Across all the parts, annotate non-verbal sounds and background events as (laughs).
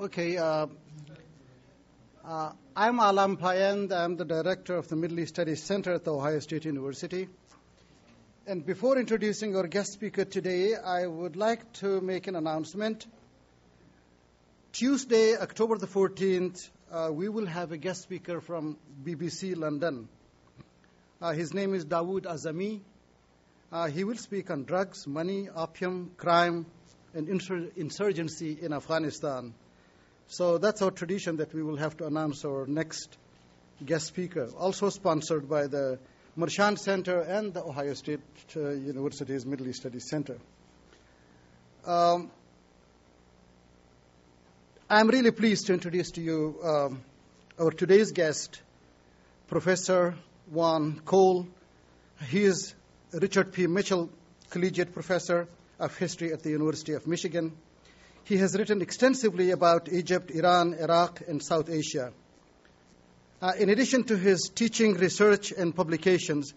Okay. Uh, uh, I'm Alam Payind. I'm the director of the Middle East Studies Center at The Ohio State University. And before introducing our guest speaker today, I would like to make an announcement. Tuesday, October the 14th, uh, we will have a guest speaker from BBC London. Uh, his name is Dawood Azami. Uh, he will speak on drugs, money, opium, crime, and insur- insurgency in Afghanistan. So that's our tradition that we will have to announce our next guest speaker, also sponsored by the Mershon Center and the Ohio State uh, University's Middle East Studies Center. Um, I'm really pleased to introduce to you um, our today's guest, Professor Juan Cole. He is Richard P. Mitchell Collegiate Professor of History at the University of Michigan. He has written extensively about Egypt, Iran, Iraq, and South Asia. Uh, in addition to his teaching, research, and publications,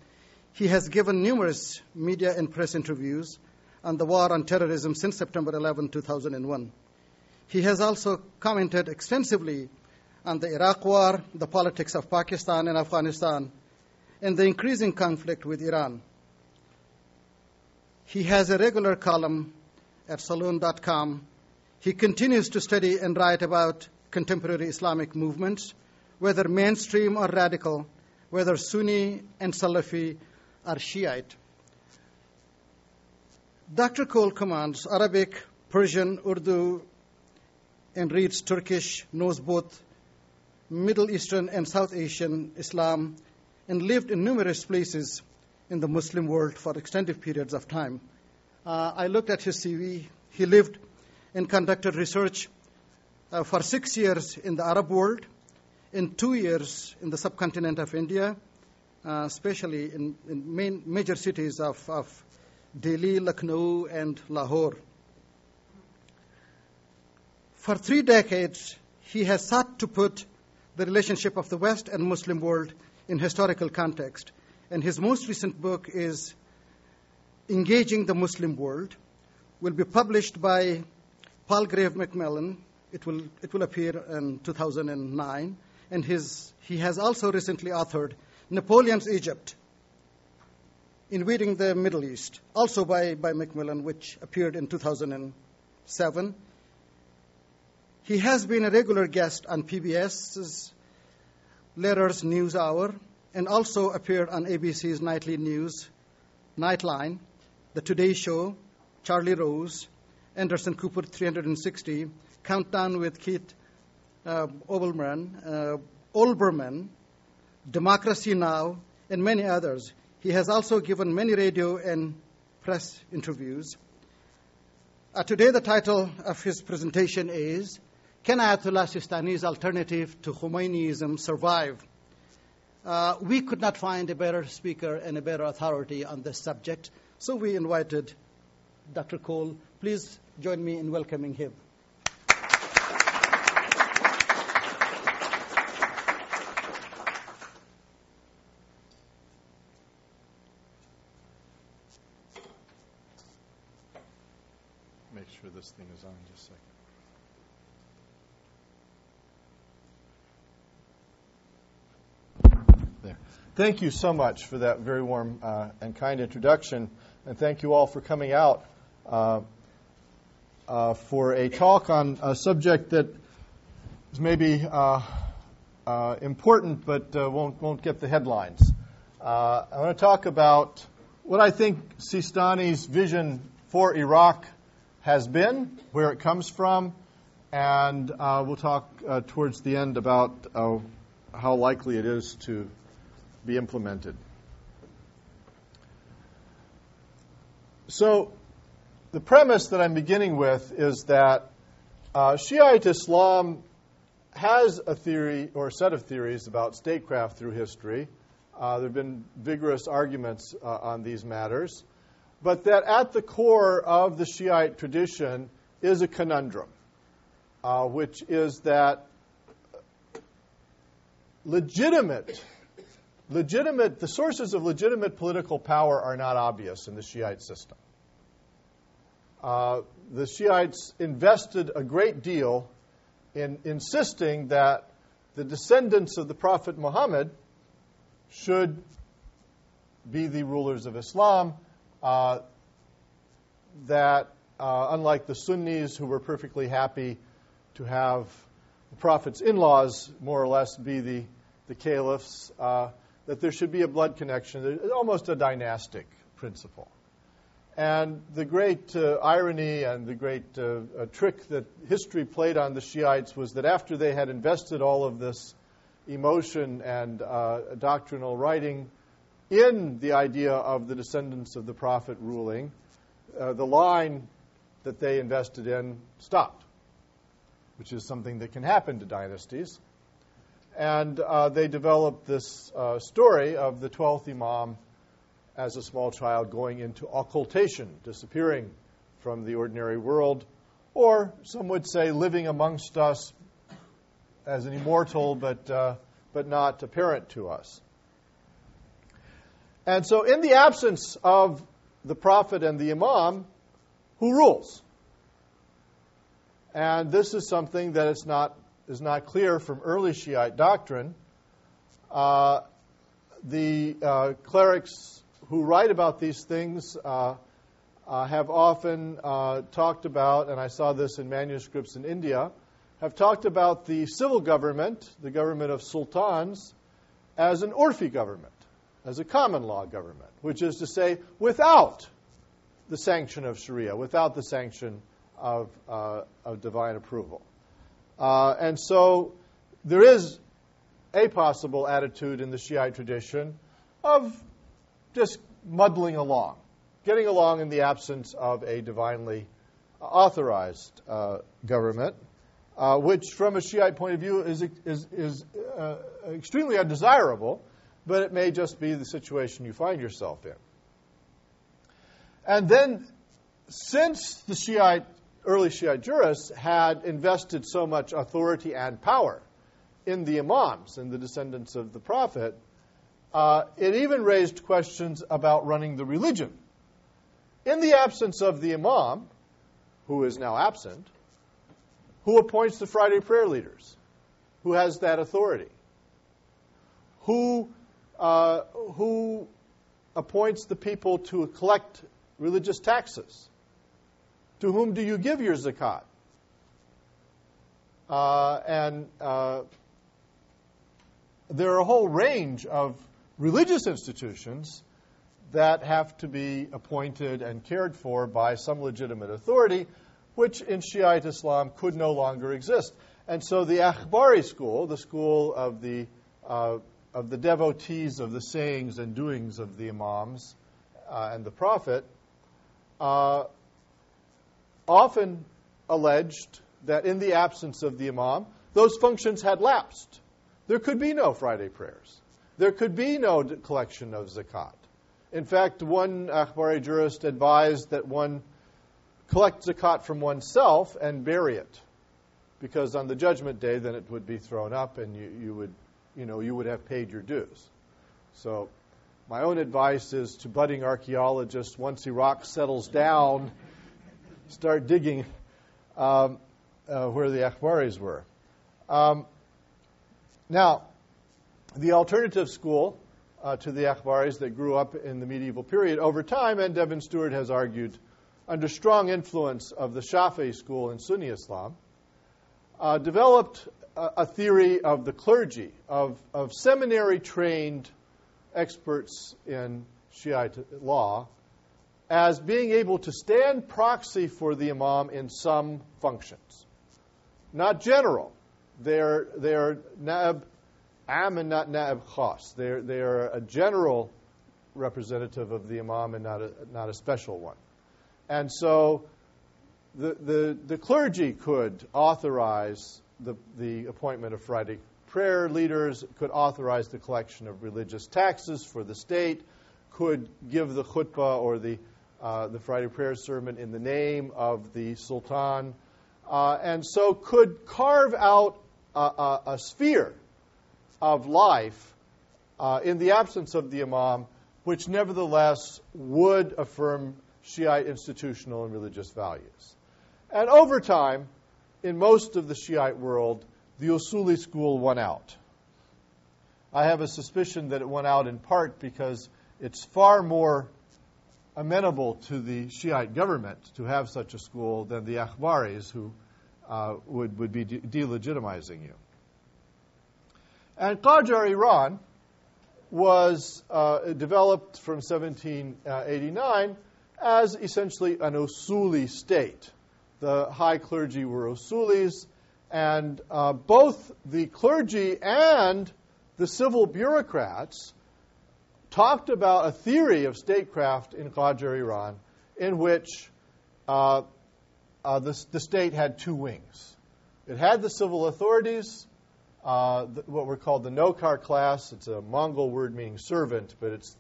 he has given numerous media and press interviews on the war on terrorism since September 11, 2001. He has also commented extensively on the Iraq War, the politics of Pakistan and Afghanistan, and the increasing conflict with Iran. He has a regular column at Salon.com. He continues to study and write about contemporary Islamic movements, whether mainstream or radical, whether Sunni and Salafi or Shiite. Dr. Cole commands Arabic, Persian, Urdu, and reads Turkish, knows both Middle Eastern and South Asian Islam, and lived in numerous places in the Muslim world for extended periods of time. Uh, I looked at his CV. He lived and conducted research uh, for six years in the Arab world, in two years in the subcontinent of India, uh, especially in, in main, major cities of, of Delhi, Lucknow, and Lahore. For three decades, he has sought to put the relationship of the West and Muslim world in historical context. And his most recent book is Engaging the Muslim World, will be published by Palgrave Macmillan. It will, it will appear in 2009. And his, he has also recently authored Napoleon's Egypt, Invading the Middle East, also by, by Macmillan, which appeared in 2007. He has been a regular guest on PBS's Lehrer's News Hour and also appeared on ABC's nightly news, Nightline, The Today Show, Charlie Rose, Anderson Cooper 360, Countdown with Keith uh, Olbermann, uh, Olbermann, Democracy Now!, and many others. He has also given many radio and press interviews. Uh, today, the title of his presentation is can Ayatollah Sistani's alternative to Khomeiniism survive? Uh, we could not find a better speaker and a better authority on this subject, so we invited Dr. Cole. Please join me in welcoming him. Make sure this thing is on just a second. There. Thank you so much for that very warm uh, and kind introduction, and thank you all for coming out uh, uh, for a talk on a subject that is maybe uh, uh, important but uh, won't won't get the headlines. I want to talk about what I think Sistani's vision for Iraq has been, where it comes from, and we'll talk towards the end about how likely it is to be implemented. So, the premise that I'm beginning with is that uh, Shiite Islam has a theory or a set of theories about statecraft through history. Uh, there have been vigorous arguments uh, on these matters, but that at the core of the Shiite tradition is a conundrum, uh, which is that legitimate legitimate, the sources of legitimate political power are not obvious in the Shiite system. Uh, the Shiites invested a great deal in insisting that the descendants of the Prophet Muhammad should be the rulers of Islam, uh, that uh, unlike the Sunnis, who were perfectly happy to have the Prophet's in laws more or less be the, the caliphs, uh, that there should be a blood connection, almost a dynastic principle. And the great uh, irony and the great uh, trick that history played on the Shiites was that after they had invested all of this emotion and uh, doctrinal writing in the idea of the descendants of the Prophet ruling, uh, the line that they invested in stopped, which is something that can happen to dynasties. And uh, they developed this uh, story of the 12th Imam as a small child going into occultation, disappearing from the ordinary world, or some would say living amongst us as an immortal, but, uh, but not apparent to us. And so, in the absence of the prophet and the imam, who rules? And this is something that is not, is not clear from early Shiite doctrine. Uh, the uh, clerics who write about these things uh, uh, have often uh, talked about, and I saw this in manuscripts in India, have talked about the civil government, the government of sultans, as an Urfi government, as a common law government, which is to say, without the sanction of Sharia, without the sanction of, uh, of divine approval. Uh, and so there is a possible attitude in the Shiite tradition of just muddling along, getting along in the absence of a divinely authorized uh, government, uh, which, from a Shiite point of view, is, is, is uh, extremely undesirable, but it may just be the situation you find yourself in. And then, since the Shiite, early Shiite jurists had invested so much authority and power in the Imams and the descendants of the Prophet, uh, it even raised questions about running the religion. In the absence of the Imam, who is now absent, who appoints the Friday prayer leaders? Who has that authority? Who, uh, who appoints the people to collect religious taxes? To whom do you give your zakat? Uh, and uh, there are a whole range of religious institutions that have to be appointed and cared for by some legitimate authority, which in Shiite Islam could no longer exist. And so the Akhbari school, the school of the, uh, of the devotees of the sayings and doings of the Imams uh, and the Prophet, uh, often alleged that in the absence of the Imam, those functions had lapsed. There could be no Friday prayers there could be no collection of zakat. In fact, one Akhbari jurist advised that one collect zakat from oneself and bury it, because on the judgment day, then it would be thrown up, and you, you would, you know, you would have paid your dues. So, my own advice is to budding archaeologists: once Iraq settles down, start digging um, uh, where the Akhbaris were. Um, now, the alternative school uh, to the Akhbaris that grew up in the medieval period over time, and Devin Stewart has argued under strong influence of the Shafi'i school in Sunni Islam, uh, developed a, a, theory of the clergy, of, of seminary trained experts in Shiite law, as being able to stand proxy for the Imam in some functions. Not general. They're, they're na'ib am and not na'ib khas. They're, they're a general representative of the imam and not a, not a special one. And so the, the, the clergy could authorize the, the appointment of Friday prayer leaders, could authorize the collection of religious taxes for the state, could give the khutbah or the, uh, the Friday prayer sermon in the name of the sultan, uh, and so could carve out a, a, a sphere of life uh, in the absence of the Imam, which nevertheless would affirm Shiite institutional and religious values. And over time, in most of the Shiite world, the Usuli school won out. I have a suspicion that it won out in part because it's far more amenable to the Shiite government to have such a school than the Akhbaris who uh, would, would be de- delegitimizing you. And Qajar Iran was uh, developed from 1789 as essentially an Usuli state. The high clergy were Usulis, and uh, both the clergy and the civil bureaucrats talked about a theory of statecraft in Qajar Iran in which uh, uh, the, the, state had two wings. It had the civil authorities, uh, what were called the Nokar class. It's a Mongol word meaning servant, but it's,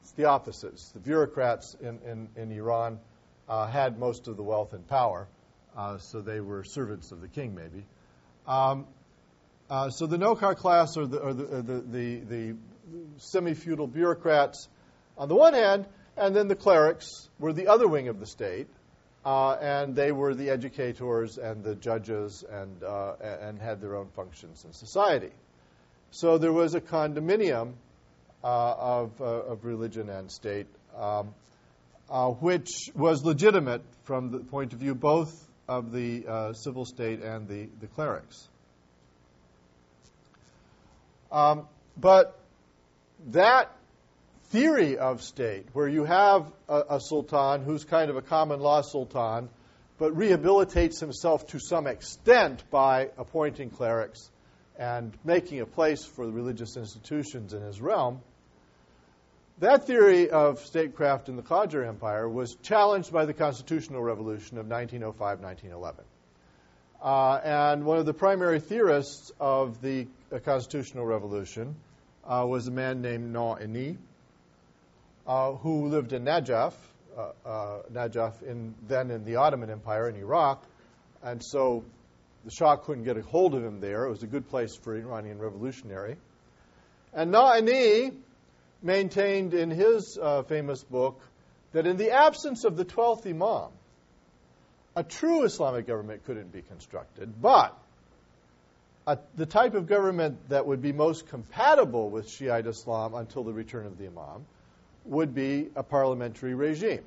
it's the opposites. The bureaucrats in, in, in Iran uh, had most of the wealth and power, uh, so they were servants of the king, maybe. Um, uh, so the Nokar class are the, are the, the, the, the semi feudal bureaucrats on the one hand, and then the clerics were the other wing of the state, uh, and they were the educators and the judges and, uh, and had their own functions in society. So there was a condominium uh, of, uh, of religion and state, um, uh, which was legitimate from the point of view both of the civil state and the, the clerics. Um, but that theory of state, where you have a, a, sultan who's kind of a common law sultan, but rehabilitates himself to some extent by appointing clerics and making a place for the religious institutions in his realm, that theory of statecraft in the Qajar Empire was challenged by the Constitutional Revolution of 1905 1911. Uh, and one of the primary theorists of the uh, Constitutional Revolution uh, was a man named Na'ini, uh, who lived in Najaf, uh, uh, Najaf in, then in the Ottoman Empire in Iraq. And so the Shah couldn't get a hold of him there. It was a good place for an Iranian revolutionary. And Na'ini maintained in his famous book that in the absence of the 12th Imam, a true Islamic government couldn't be constructed, but a, the type of government that would be most compatible with Shiite Islam until the return of the Imam would be a parliamentary regime.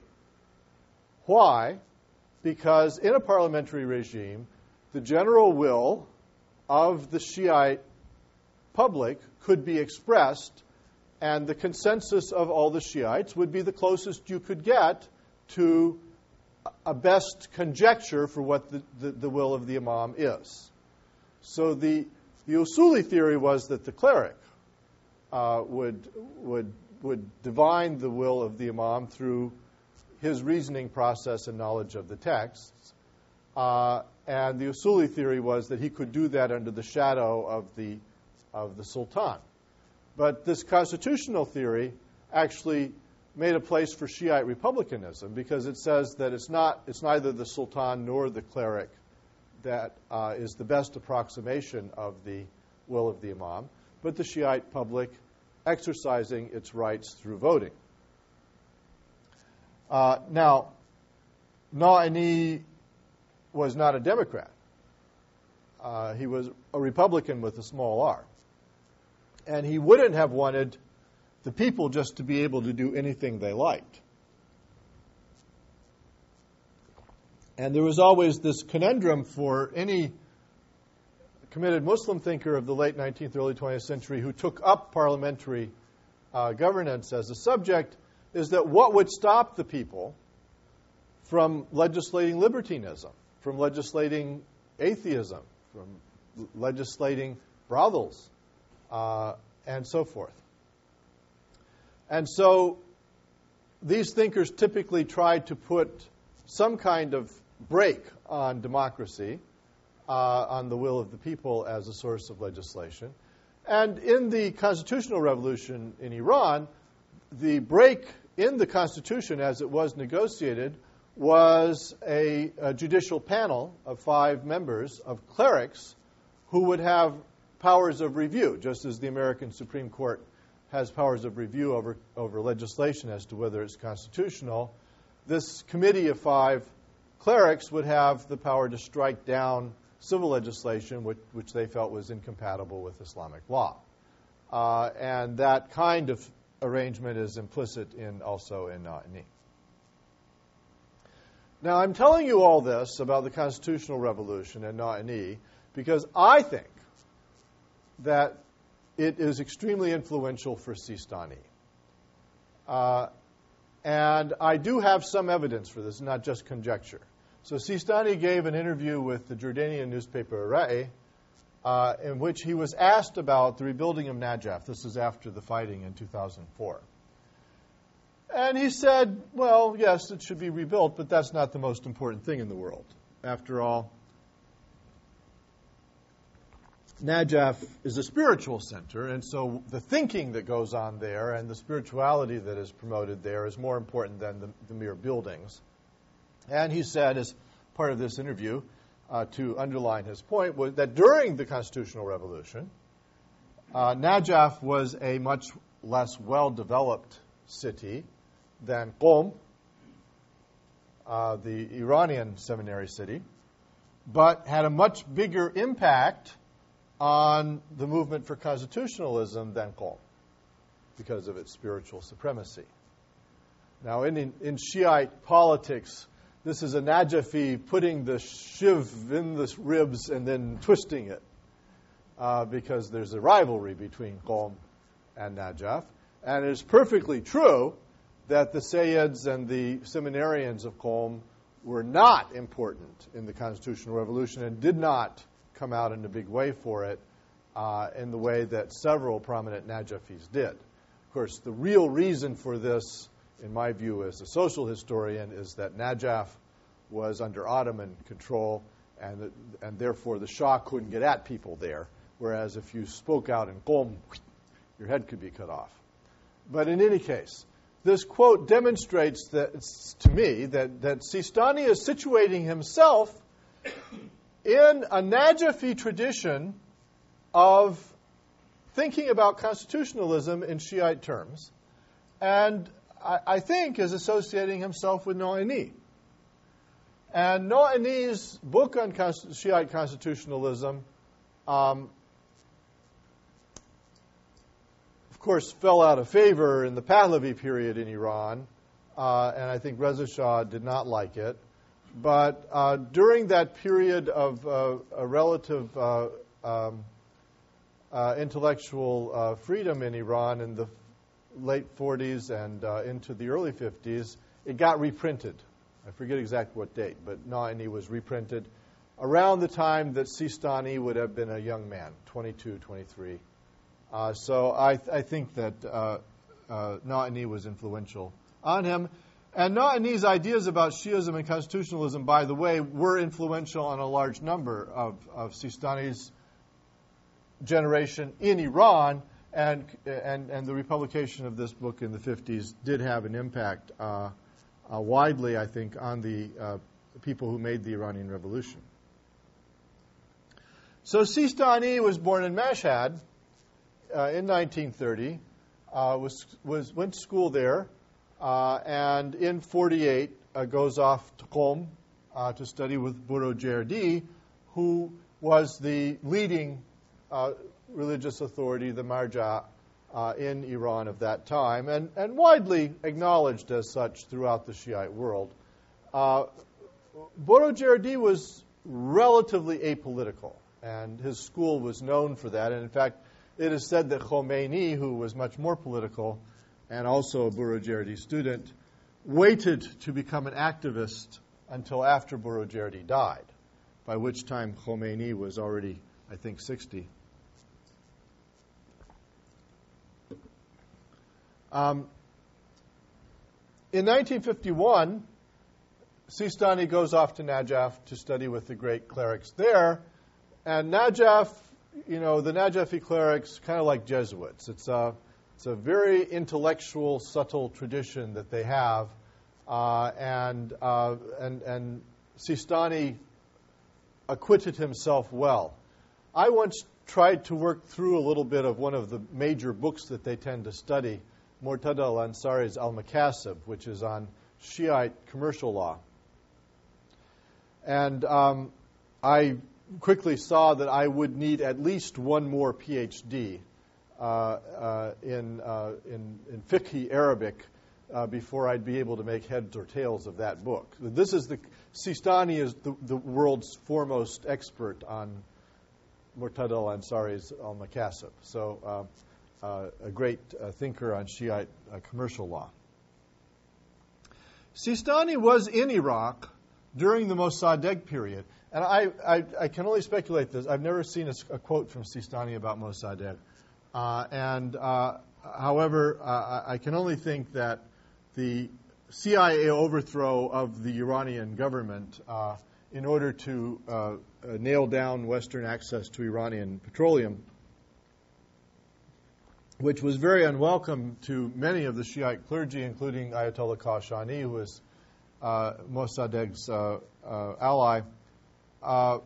Why? Because in a parliamentary regime, the general will of the Shiite public could be expressed, and the consensus of all the Shiites would be the closest you could get to a best conjecture for what the, the, the, will of the imam is. So the, the Usuli theory was that the cleric uh, would, would, would divine the will of the imam through his reasoning process and knowledge of the texts. Uh, and the Usuli theory was that he could do that under the shadow of the, of the sultan. But this constitutional theory actually made a place for Shiite republicanism because it says that it's not it's neither the sultan nor the cleric that uh, is the best approximation of the will of the imam, but the Shiite public exercising its rights through voting. Uh, now, Na'ini was not a Democrat. Uh, he was a Republican with a small r. And he wouldn't have wanted the people just to be able to do anything they liked. And there was always this conundrum for any committed Muslim thinker of the late 19th, early 20th century who took up parliamentary uh, governance as a subject is that what would stop the people from legislating libertinism, from legislating atheism, from legislating brothels, uh, and so forth? And so these thinkers typically tried to put some kind of brake on democracy, Uh, on the will of the people as a source of legislation. And in the constitutional revolution in Iran, the brake in the constitution as it was negotiated was a, a, judicial panel of five members of clerics who would have powers of review, just as the American Supreme Court has powers of review over, over legislation as to whether it's constitutional. This committee of five clerics would have the power to strike down civil legislation, which, which they felt was incompatible with Islamic law. Uh, and that kind of arrangement is implicit in also in Na'ini. Now, I'm telling you all this about the constitutional revolution and Na'ini because I think that it is extremely influential for Sistani. Uh, and I do have some evidence for this, not just conjecture. So Sistani gave an interview with the Jordanian newspaper Ra'i, uh, in which he was asked about the rebuilding of Najaf. This is after the fighting in 2004. And he said, well, yes, it should be rebuilt, but that's not the most important thing in the world. After all, Najaf is a spiritual center, and so the thinking that goes on there and the spirituality that is promoted there is more important than the, the mere buildings. And he said, as part of this interview, uh, to underline his point, was that during the Constitutional Revolution, uh, Najaf was a much less well developed city than Qom, uh, the Iranian seminary city, but had a much bigger impact on the movement for constitutionalism than Qom because of its spiritual supremacy. Now, in, in Shiite politics, this is a Najafi putting the shiv in the ribs and then twisting it uh, because there's a rivalry between Qom and Najaf. And it is perfectly true that the Sayyids and the seminarians of Qom were not important in the Constitutional Revolution and did not come out in a big way for it uh, in the way that several prominent Najafis did. Of course, the real reason for this in my view as a social historian, is that Najaf was under Ottoman control, and, and therefore the Shah couldn't get at people there. Whereas if you spoke out in Qom, your head could be cut off. But in any case, this quote demonstrates that, to me that, that Sistani is situating himself in a Najafi tradition of thinking about constitutionalism in Shiite terms. And I, I think, is associating himself with Na'ini. And Na'ini's book on Shiite constitutionalism, um, of course, fell out of favor in the Pahlavi period in Iran, uh, and I think Reza Shah did not like it. But uh, during that period of uh, a relative uh, um, uh, intellectual uh, freedom in Iran in the late 40s and uh, into the early 50s, it got reprinted. I forget exactly what date, but Na'ini was reprinted around the time that Sistani would have been a young man, 22, 23. Uh, so I, th- I, think that uh, uh, was influential on him. And Na'ini's ideas about Shiism and constitutionalism, by the way, were influential on a large number of, of Sistani's generation in Iran and, and, and the republication of this book in the 50s did have an impact uh, uh, widely, I think, on the uh, people who made the Iranian Revolution. So Sistani was born in Mashhad uh, in 1930, uh, was, was, went to school there, uh, and in 48 goes off to Qom to study with Boroujerdi, who was the leading religious authority, the Marja, uh, in Iran of that time, and, and widely acknowledged as such throughout the Shiite world. Uh, was relatively apolitical, and his school was known for that. And in fact, it is said that Khomeini, who was much more political and also a Boroujerdi student, waited to become an activist until after Boroujerdi died, by which time Khomeini was already, I think, 60. Um, in 1951, Sistani goes off to Najaf to study with the great clerics there. And Najaf, you know, the Najafi clerics, kind of like Jesuits. It's a, it's a very intellectual, subtle tradition that they have. Uh, and, uh, and, and Sistani acquitted himself well. I once tried to work through a little bit of one of the major books that they tend to study Murtada al Ansari's Al Makasib, which is on Shiite commercial law. And um, I quickly saw that I would need at least one more PhD uh, uh, in, uh, in, in Arabic uh, before I'd be able to make heads or tails of that book. This is the Sistani is the, the world's foremost expert on Murtada al-Ansari's al-Makasib. So uh, uh, a great uh, thinker on Shiite uh, commercial law. Sistani was in Iraq during the Mossadegh period. And I, I, I, can only speculate this. I've never seen a, a quote from Sistani about Mossadegh. Uh, and uh, however, uh, I can only think that the CIA overthrow of the Iranian government uh, in order to uh, uh, nail down Western access to Iranian petroleum, which was very unwelcome to many of the Shiite clergy, including Ayatollah Kashani, who was Mossadegh's ally uh,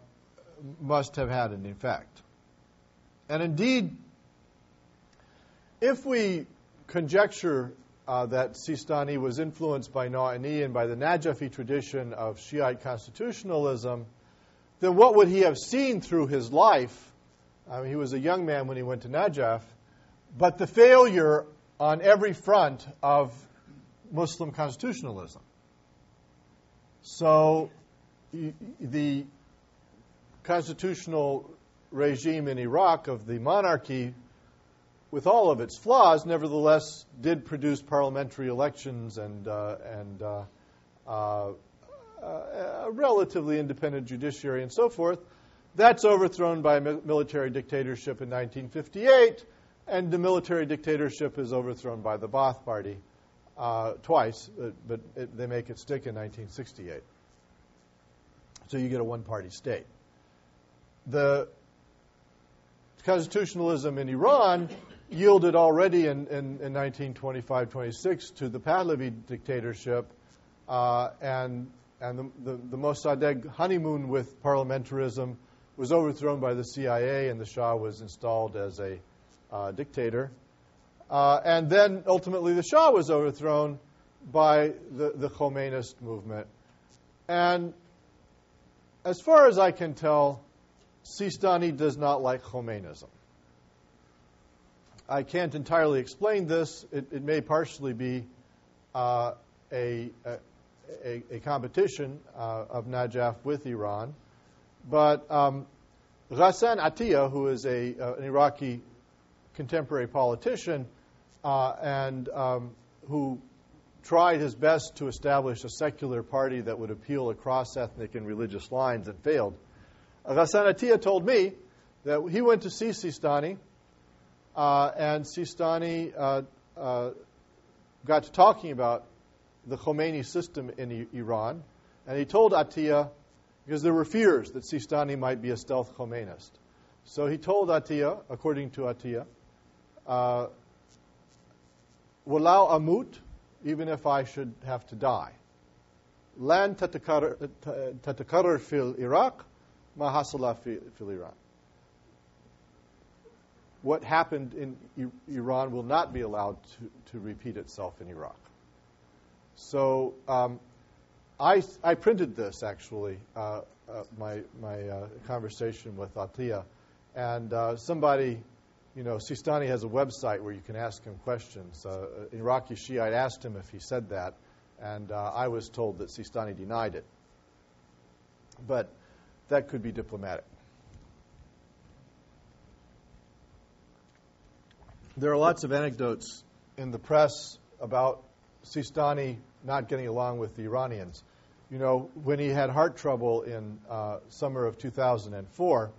must have had an effect. And indeed, if we conjecture uh, that Sistani was influenced by Na'ini and by the Najafi tradition of Shiite constitutionalism, then what would he have seen through his life? I mean, he was a young man when he went to Najaf, but the failure on every front of Muslim constitutionalism. So the constitutional regime in Iraq of the monarchy, with all of its flaws, nevertheless did produce parliamentary elections and, uh, and uh, uh, a relatively independent judiciary and so forth. That's overthrown by a military dictatorship in 1958, and the military dictatorship is overthrown by the Ba'ath Party uh, twice, but it, they make it stick in 1968. So you get a one party state the constitutionalism in Iran yielded already in, in, in 1925 26 to the Pahlavi dictatorship, uh, and, and the, the, the Mossadegh honeymoon with parliamentarism was overthrown by the CIA, and the Shah was installed as a uh, dictator. Uh, and then ultimately the Shah was overthrown by the, the Khomeinist movement. And as far as I can tell, Sistani does not like Khomeinism. I can't entirely explain this. It, it may partially be uh, a, a, a, competition uh, of Najaf with Iran. But um, Ghassan Atiyah, who is a, uh, an Iraqi contemporary politician uh, and um, who tried his best to establish a secular party that would appeal across ethnic and religious lines and failed, Ghassan Atiyah told me that he went to see Sistani, uh, and Sistani uh, uh, got to talking about the Khomeini system in I- Iran, and he told Atiyah, because there were fears that Sistani might be a stealth Khomeinist. So he told Atiyah, according to Atiyah, Walau amut, even if I should have to die. Lan tatakarrar fil Iraq, ما حصل في, في Iran. What happened in Iran will not be allowed to, to repeat itself in Iraq. So um, I, I printed this actually, uh, uh, my, my uh, conversation with Atiyah, and uh, somebody, you know, Sistani has a website where you can ask him questions. Uh, an Iraqi Shiite asked him if he said that, and uh, I was told that Sistani denied it. But that could be diplomatic. There are lots of anecdotes in the press about Sistani not getting along with the Iranians. You know, when he had heart trouble in uh, summer of 2004,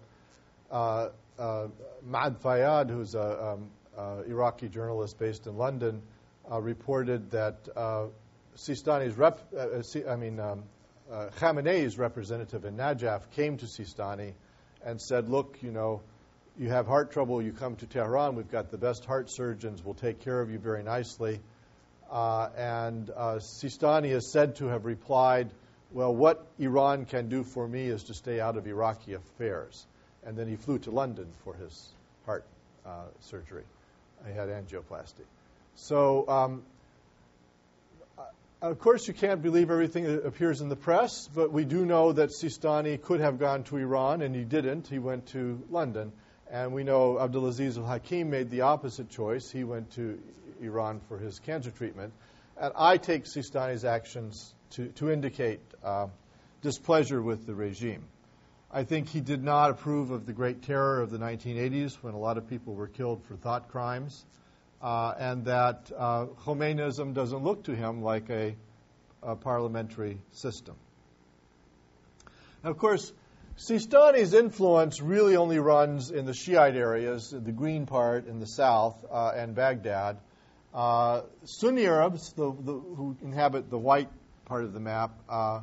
uh, uh, Ma'ad Fayyad, who's an um, uh, Iraqi journalist based in London, uh, reported that uh, Sistani's rep, I mean, um, uh, Khamenei's representative in Najaf came to Sistani and said, Look, you know, you have heart trouble, you come to Tehran, we've got the best heart surgeons, we'll take care of you very nicely. Uh, and uh, Sistani is said to have replied, Well, what Iran can do for me is to stay out of Iraqi affairs. And then he flew to London for his heart uh, surgery. He had angioplasty. So um, of course, you can't believe everything that appears in the press, but we do know that Sistani could have gone to Iran, and he didn't. He went to London. And we know Abdulaziz al Hakim made the opposite choice. He went to Iran for his cancer treatment. And I take Sistani's actions to, to indicate uh, displeasure with the regime. I think he did not approve of the Great Terror of the 1980s when a lot of people were killed for thought crimes, uh, and that uh, Khomeinism doesn't look to him like a, a parliamentary system. Now, of course, Sistani's influence really only runs in the Shiite areas, the green part in the south, uh, and Baghdad. Uh, Sunni Arabs, the, the, who inhabit the white part of the map, uh,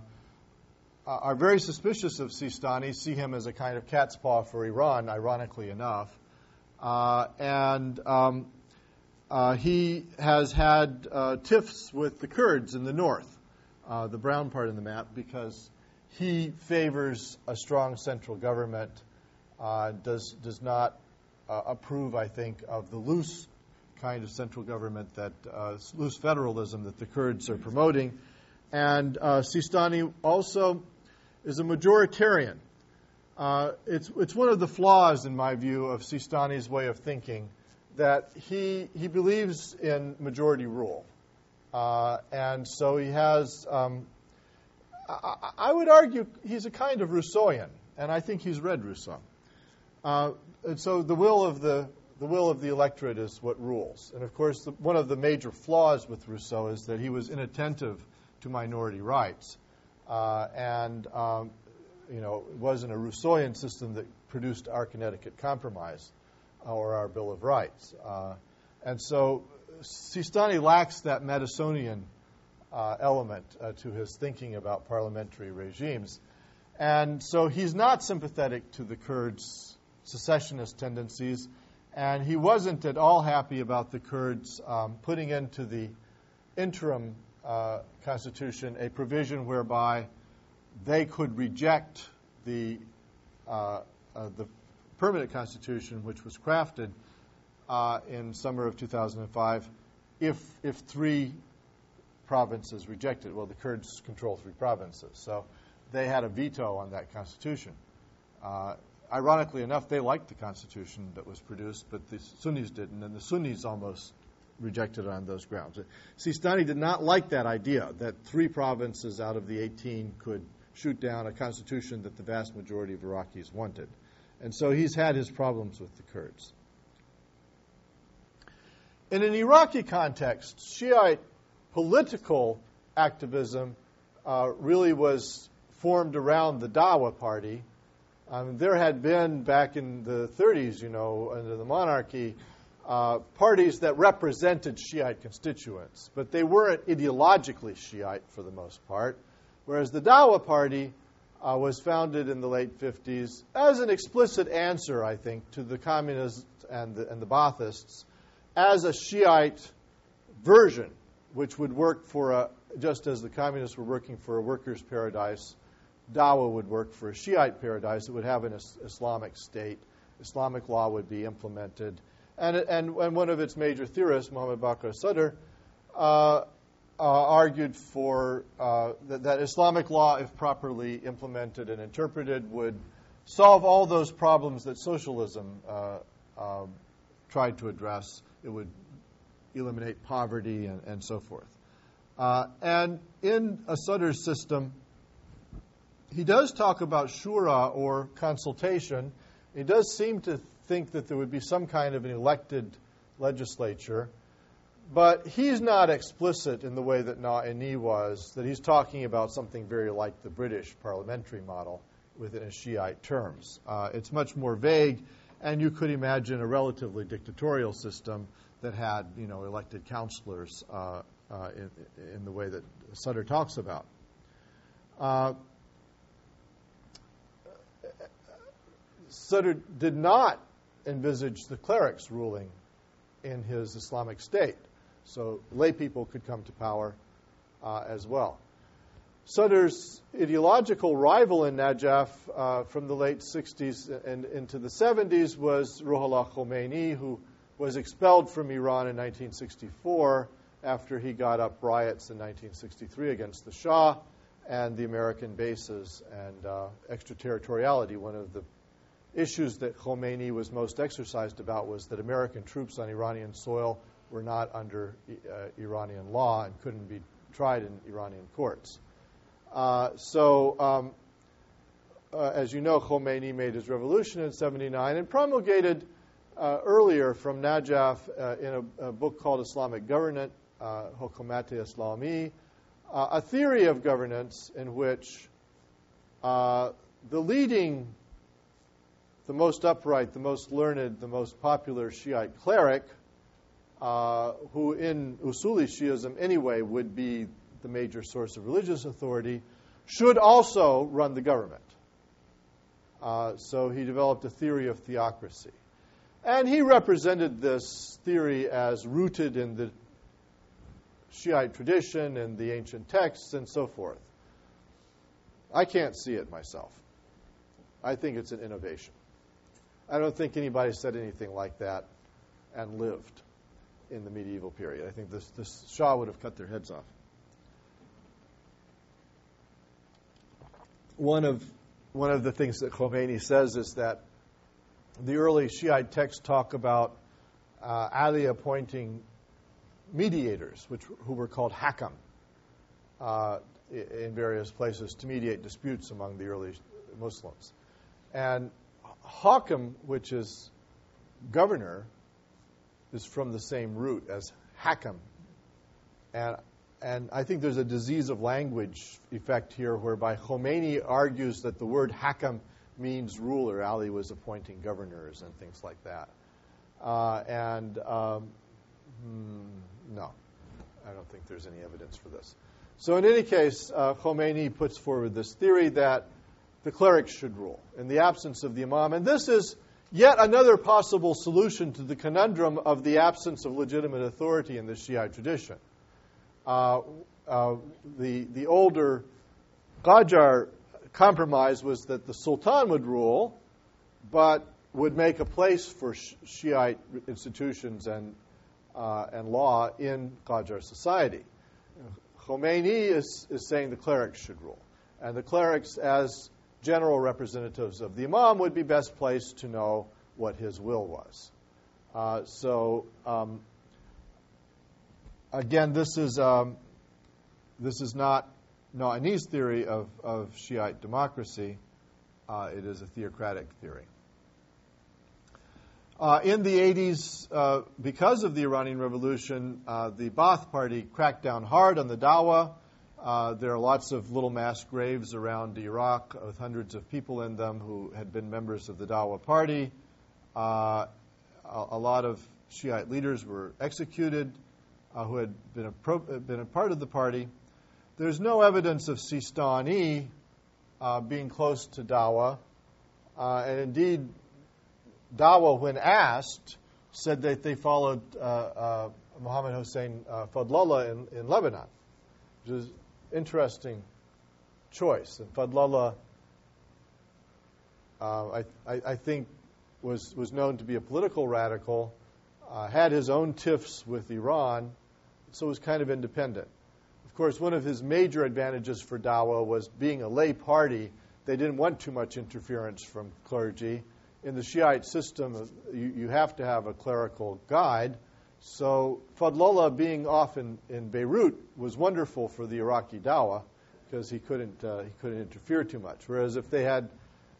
are very suspicious of Sistani, see him as a kind of cat's paw for Iran, ironically enough. Uh, and um, uh, he has had uh, tiffs with the Kurds in the north, uh, the brown part of the map, because he favors a strong central government, uh, does, does not approve, I think, of the loose kind of central government that loose federalism that the Kurds are promoting. And Sistani also is a majoritarian. Uh, it's, it's one of the flaws, in my view, of Sistani's way of thinking that he, he believes in majority rule. Uh, and so he has, um, I, I, would argue, he's a kind of Rousseauian, and I think he's read Rousseau. Uh, and so the will of the the will of the electorate is what rules. And of course, the, one of the major flaws with Rousseau is that he was inattentive to minority rights. Uh, and um, you know, it wasn't a Rousseauian system that produced our Connecticut Compromise or our Bill of Rights. Uh, and so Sistani lacks that Madisonian uh, element uh, to his thinking about parliamentary regimes. And so he's not sympathetic to the Kurds' secessionist tendencies, and he wasn't at all happy about the Kurds um, putting into the interim uh, Constitution a provision whereby they could reject the uh, uh, the permanent Constitution, which was crafted uh, in summer of 2005, if if three provinces rejected. Well, the Kurds control three provinces, so they had a veto on that Constitution. Uh, ironically enough, they liked the Constitution that was produced, but the Sunnis didn't, and the Sunnis almost rejected on those grounds. Sistani did not like that idea that three provinces out of the 18 could shoot down a constitution that the vast majority of Iraqis wanted. And so he's had his problems with the Kurds. In an Iraqi context, Shiite political activism uh, really was formed around the Dawa party. Um, there had been back in the 30s, you know, under the monarchy, uh, parties that represented Shiite constituents, but they weren't ideologically Shiite for the most part. Whereas the Dawa party uh, was founded in the late 50s as an explicit answer, I think, to the communists and the, and the Baathists as a Shiite version, which would work for a, just as the communists were working for a workers' paradise, Dawa would work for a Shiite paradise. It would have an Islamic state. Islamic law would be implemented and, and, and one of its major theorists, Muhammad Bakr Sadr, uh, uh, argued for uh, that, that, Islamic law, if properly implemented and interpreted, would solve all those problems that socialism uh, um, tried to address. It would eliminate poverty and, and so forth. Uh, and in a Sadr's system, he does talk about shura or consultation. He does seem to think that there would be some kind of an elected legislature. But he's not explicit in the way that Naini was, that he's talking about something very like the British parliamentary model within a Shiite terms. Uh, it's much more vague, and you could imagine a relatively dictatorial system that had, you know, elected councillors uh, uh, in, in, the way that Sadr talks about. Uh, Sadr did not envisaged the clerics ruling in his Islamic state. So lay people could come to power uh, as well. Sadr's ideological rival in Najaf uh, from the late 60s and into the 70s was Ruhollah Khomeini, who was expelled from Iran in 1964 after he got up riots in 1963 against the Shah and the American bases and uh, extraterritoriality. One of the issues that Khomeini was most exercised about was that American troops on Iranian soil were not under uh, Iranian law and couldn't be tried in Iranian courts. Uh, so, um, uh, as you know, Khomeini made his revolution in 79 and promulgated uh, earlier from Najaf uh, in a, a, book called Islamic Governance, uh, Hukumat Islami, uh, a theory of governance in which the leading, the most upright, the most learned, the most popular Shiite cleric, uh, who in Usuli Shiism anyway would be the major source of religious authority, should also run the government. Uh, so he developed a theory of theocracy. And he represented this theory as rooted in the Shiite tradition and the ancient texts and so forth. I can't see it myself. I think it's an innovation. I don't think anybody said anything like that and lived in the medieval period. I think this, this Shah would have cut their heads off. One of, one of the things that Khomeini says is that the early Shiite texts talk about uh, Ali appointing mediators, which, who were called hakam, uh, in various places to mediate disputes among the early Muslims. And hakam, which is governor, is from the same root as hakam. And, and I think there's a disease of language effect here whereby Khomeini argues that the word hakam means ruler. Ali was appointing governors and things like that. Uh, and um, hmm, no, I don't think there's any evidence for this. So, in any case, uh, Khomeini puts forward this theory that the clerics should rule in the absence of the imam. And this is yet another possible solution to the conundrum of the absence of legitimate authority in the Shiite tradition. Uh, uh, the, the older Qajar compromise was that the Sultan would rule, but would make a place for Shiite institutions and uh, and law in Qajar society. Khomeini is, is saying the clerics should rule. And the clerics, as general representatives of the Imam, would be best placed to know what his will was. Uh, so, um, again, this is, um, this is not Na'ini's theory of, of Shiite democracy, uh, it is a theocratic theory. Uh, in the 80s, uh, because of the Iranian Revolution, uh, the Ba'ath Party cracked down hard on the Dawah. Uh, there are lots of little mass graves around Iraq with hundreds of people in them who had been members of the Dawa Party. Uh, a, a, lot of Shiite leaders were executed uh, who had been a, pro- been a, part of the party. There's no evidence of Sistani being close to Dawah. and indeed, Dawa, when asked, said that they followed uh, uh, Muhammad Hussein uh, Fadlallah in, in Lebanon, which is interesting choice. And Fadlallah, uh, I, I, I, think, was, was known to be a political radical, uh, had his own tiffs with Iran, so was kind of independent. Of course, one of his major advantages for Dawa was being a lay party. They didn't want too much interference from clergy in the Shiite system, you, you have to have a clerical guide. So Fadlallah being off in, in Beirut was wonderful for the Iraqi Dawah because he couldn't, uh, he couldn't interfere too much. Whereas if they had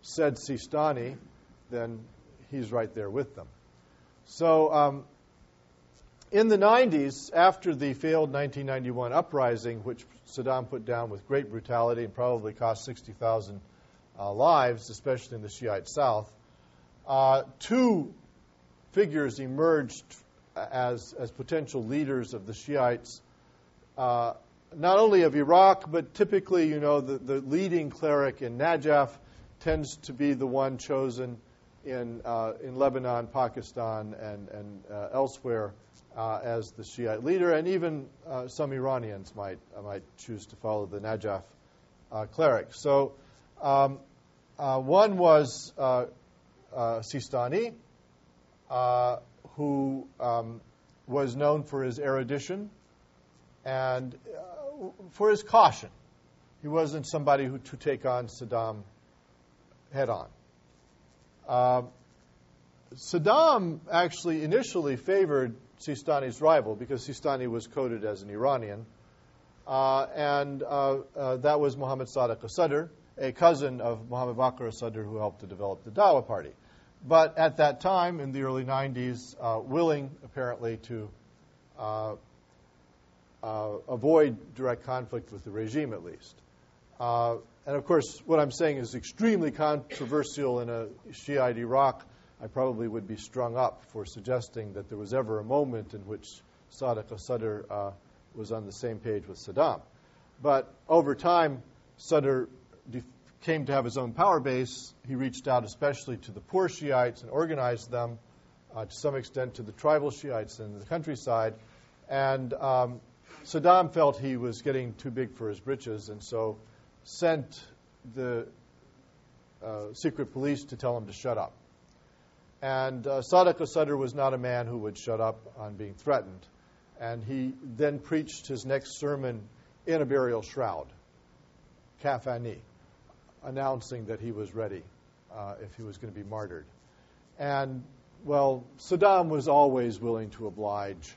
said Sistani, then he's right there with them. So um, in the 90s, after the failed 1991 uprising, which Saddam put down with great brutality and probably cost 60,000 uh, lives, especially in the Shiite South, uh, two figures emerged as, as potential leaders of the Shiites, uh, not only of Iraq, but typically, you know, the, the leading cleric in Najaf tends to be the one chosen in, uh, in Lebanon, Pakistan, and, and uh, elsewhere uh, as the Shiite leader, and even uh, some Iranians might, might choose to follow the Najaf cleric. So um, one was uh, Sistani, uh, who um, was known for his erudition and uh, for his caution. He wasn't somebody who to take on Saddam head on. Uh, Saddam actually initially favored Sistani's rival because Sistani was coded as an Iranian, uh, and uh, uh, that was Muhammad Sadiq al-Sadr, a cousin of Muhammad Bakr al-Sadr who helped to develop the Dawa party. But at that time, in the early 90s, uh, willing apparently to uh, uh, avoid direct conflict with the regime at least. and of course, what I'm saying is extremely controversial in a Shiite Iraq I probably would be strung up for suggesting that there was ever a moment in which Sadiq al-Sadr uh, was on the same page with Saddam. But over time, Sadr came to have his own power base. He reached out especially to the poor Shiites and organized them uh, to some extent to the tribal Shiites in the countryside. And um, Saddam felt he was getting too big for his britches and so sent the uh, secret police to tell him to shut up. And uh, al-Sadr was not a man who would shut up on being threatened. And he then preached his next sermon in a burial shroud, kafani, announcing that he was ready uh, if he was going to be martyred. And, well, Saddam was always willing to oblige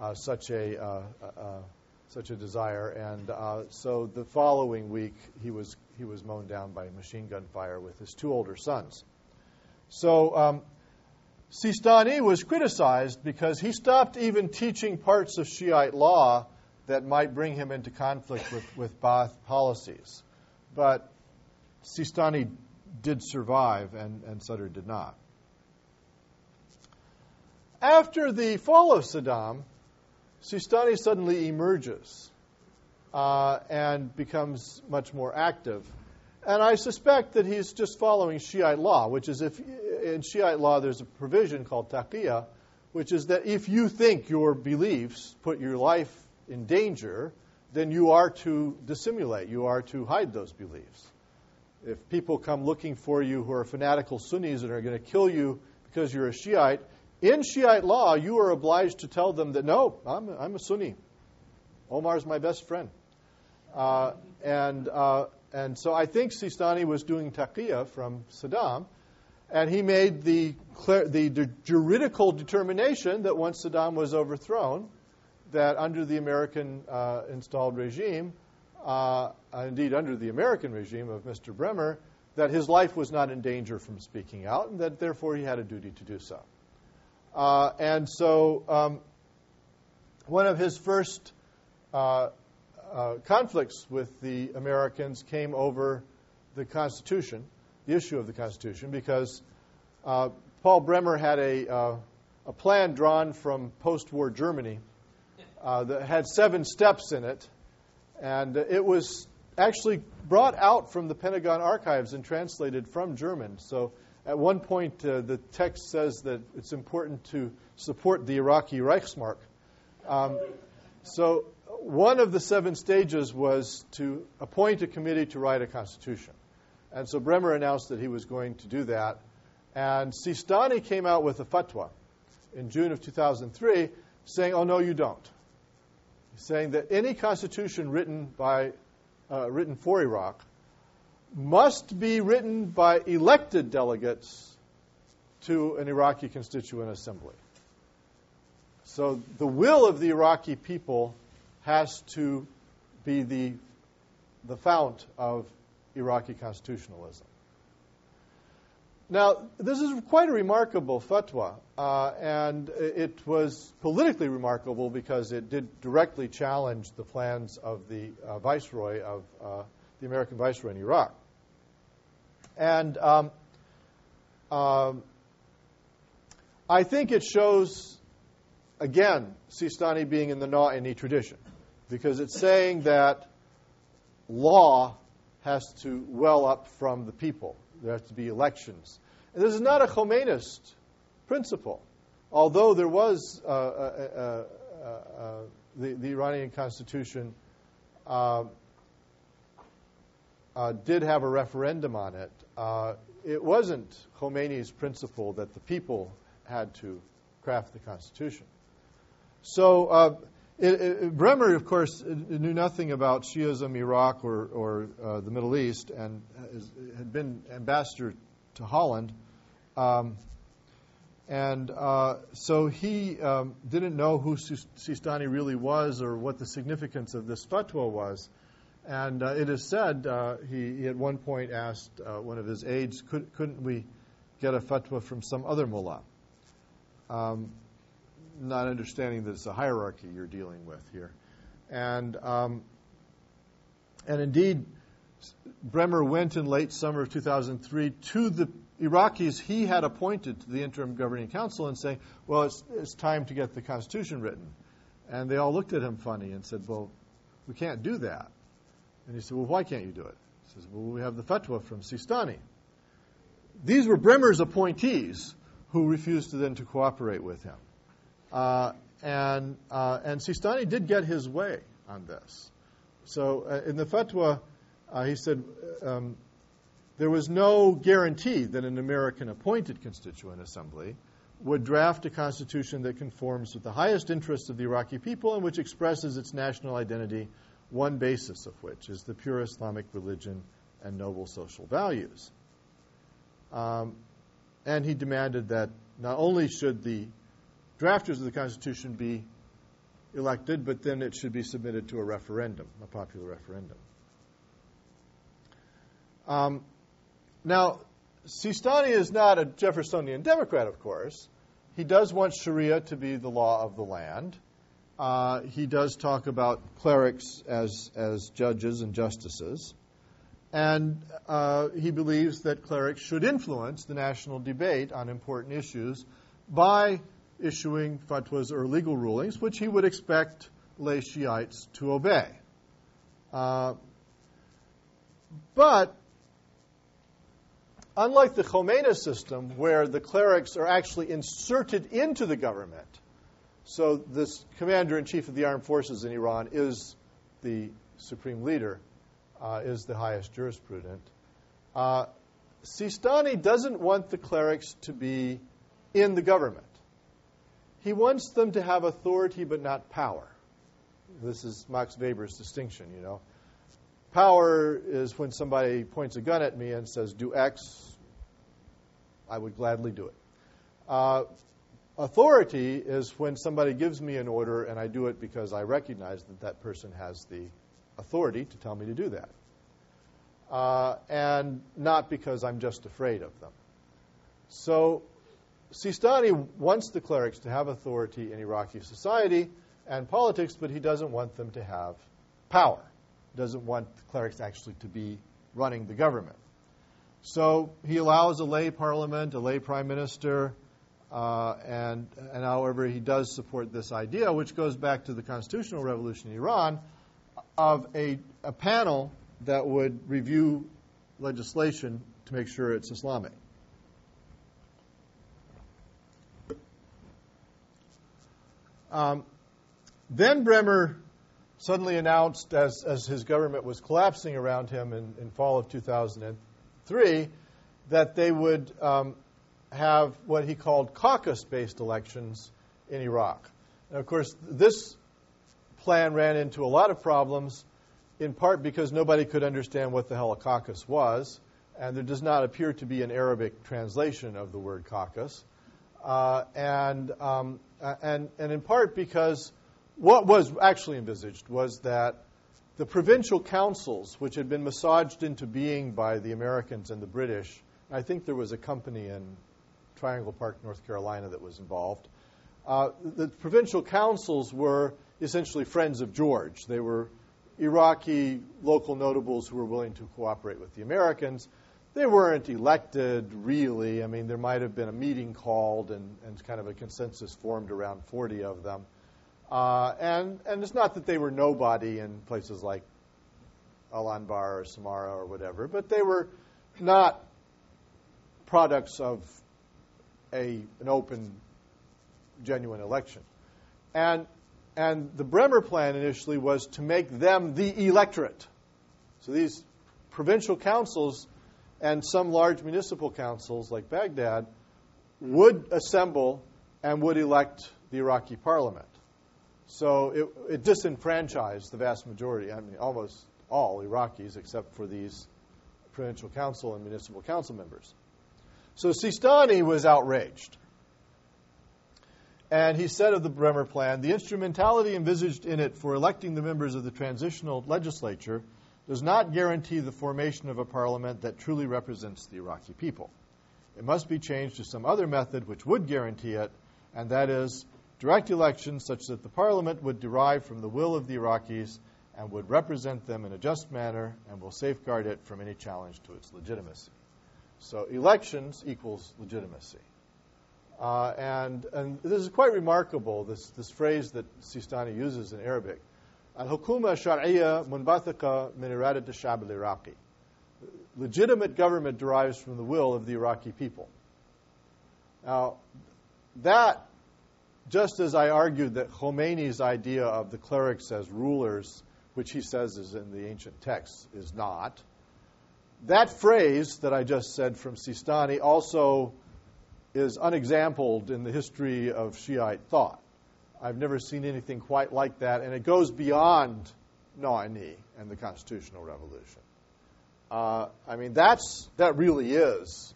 uh, such, a, uh, uh, uh, such a desire. And so the following week, he was, he was mown down by machine gun fire with his two older sons. So um, Sistani was criticized because he stopped even teaching parts of Shiite law that might bring him into conflict with, with Ba'ath policies. But Sistani did survive, and, and Sadr did not. After the fall of Saddam, Sistani suddenly emerges uh, and becomes much more active. And I suspect that he's just following Shiite law, which is if in Shiite law there's a provision called taqiyya, which is that if you think your beliefs put your life in danger, then you are to dissimulate, you are to hide those beliefs. If people come looking for you who are fanatical Sunnis and are going to kill you because you're a Shiite, in Shiite law, you are obliged to tell them that no, I'm, I'm a Sunni. Omar's my best friend. Uh, and uh, and so I think Sistani was doing taqiyya from Saddam, and he made the, the juridical determination that once Saddam was overthrown, that under the American uh, installed regime, uh, indeed under the American regime of Mr. Bremer, that his life was not in danger from speaking out, and that therefore he had a duty to do so. Uh, and so um, one of his first uh, uh, conflicts with the Americans came over the Constitution, the issue of the Constitution, because uh, Paul Bremer had a, uh, a plan drawn from post war Germany that had seven steps in it, and it was actually brought out from the Pentagon archives and translated from German. So at one point, uh, the text says that it's important to support the Iraqi Reichsmark. Um, so one of the seven stages was to appoint a committee to write a constitution. And so Bremer announced that he was going to do that. And Sistani came out with a fatwa in June of 2003 saying, oh, no, you don't. Saying that any constitution written, by, uh, written for Iraq must be written by elected delegates to an Iraqi constituent assembly. So the will of the Iraqi people has to be the, the fount of Iraqi constitutionalism. Now, this is quite a remarkable fatwa, uh, and it was politically remarkable because it did directly challenge the plans of the uh, viceroy of uh, the American viceroy in Iraq. And um, um, I think it shows, again, Sistani being in the Na'ini tradition because it's saying that law has to well up from the people. There have to be elections. And this is not a Khomeinist principle, although there was uh, uh, uh, uh the, the, Iranian constitution uh, uh, did have a referendum on it. it wasn't Khomeini's principle that the people had to craft the constitution. So it, it, Bremer, of course, knew nothing about Shiism, Iraq, or, or uh, the Middle East, and is, had been ambassador to Holland. Um, and uh, so he um, didn't know who Sistani really was or what the significance of this fatwa was. And uh, it is said uh, he, he, at one point asked uh, one of his aides, Could, not we get a fatwa from some other mullah? Um, not understanding that it's a hierarchy you're dealing with here. And, um, and indeed, Bremer went in late summer of 2003 to the Iraqis he had appointed to the interim governing council and saying, well, it's, it's time to get the constitution written. And they all looked at him funny and said, well, we can't do that. And he said, well, why can't you do it? He says, well, we have the fatwa from Sistani. These were Bremer's appointees who refused to then to cooperate with him. Uh, and, uh, and Sistani did get his way on this. So uh, in the fatwa, uh, he said, um, there was no guarantee that an American appointed Constituent Assembly would draft a constitution that conforms with the highest interests of the Iraqi people and which expresses its national identity, one basis of which is the pure Islamic religion and noble social values. Um, and he demanded that not only should the drafters of the Constitution be elected, but then it should be submitted to a referendum, a popular referendum. Um, now, Sistani is not a Jeffersonian Democrat, of course. He does want Sharia to be the law of the land. Uh, he does talk about clerics as, as judges and justices. And uh, he believes that clerics should influence the national debate on important issues by issuing fatwas or legal rulings, which he would expect lay Shiites to obey. Uh, but unlike the Khomeini system, where the clerics are actually inserted into the government, so this commander in chief of the armed forces in Iran is the supreme leader, uh, is the highest jurisprudent. Uh, Sistani doesn't want the clerics to be in the government. He wants them to have authority but not power. This is Max Weber's distinction, you know. Power is when somebody points a gun at me and says, do X, I would gladly do it. Uh, authority is when somebody gives me an order and I do it because I recognize that that person has the authority to tell me to do that. Uh, and not because I'm just afraid of them. So Sistani wants the clerics to have authority in Iraqi society and politics, but he doesn't want them to have power. Doesn't want clerics actually to be running the government. So he allows a lay parliament, a lay prime minister, uh, and, and however he does support this idea, which goes back to the constitutional revolution in Iran, of a, a panel that would review legislation to make sure it's Islamic. Um, then Bremer suddenly announced, as, as his government was collapsing around him in, in fall of 2003, that they would um, have what he called caucus based elections in Iraq. And of course, this plan ran into a lot of problems, in part because nobody could understand what the hell a caucus was, and there does not appear to be an Arabic translation of the word caucus. Uh, and um, and, and in part because what was actually envisaged was that the provincial councils, which had been massaged into being by the Americans and the British, I think there was a company in Triangle Park, North Carolina, that was involved. Uh, the provincial councils were essentially friends of George. They were Iraqi local notables who were willing to cooperate with the Americans. They weren't elected, really. I mean, there might have been a meeting called and, and kind of a consensus formed around 40 of them. Uh, and, and it's not that they were nobody in places like Al Anbar or Samarra or whatever, but they were not products of a, an open, genuine election. And, and the Bremer plan initially was to make them the electorate. So these provincial councils and some large municipal councils like Baghdad would assemble and would elect the Iraqi parliament. So it, it disenfranchised the vast majority, I mean, almost all Iraqis, except for these provincial council and municipal council members. So Sistani was outraged. And he said of the Bremer Plan the instrumentality envisaged in it for electing the members of the transitional legislature does not guarantee the formation of a parliament that truly represents the Iraqi people. It must be changed to some other method which would guarantee it, and that is direct elections such that the parliament would derive from the will of the Iraqis and would represent them in a just manner and will safeguard it from any challenge to its legitimacy. So elections equals legitimacy. Uh, and, and this is quite remarkable, this, this phrase that Sistani uses in Arabic. Al-hukuma shar'iyya munbathiqa min al-shab al-Iraqi. Legitimate government derives from the will of the Iraqi people. Now, that, just as I argued that Khomeini's idea of the clerics as rulers, which he says is in the ancient texts, is not, that phrase that I just said from Sistani also is unexampled in the history of Shiite thought. I've never seen anything quite like that, and it goes beyond Na'ini and the Constitutional Revolution. Uh, I mean, that's that really is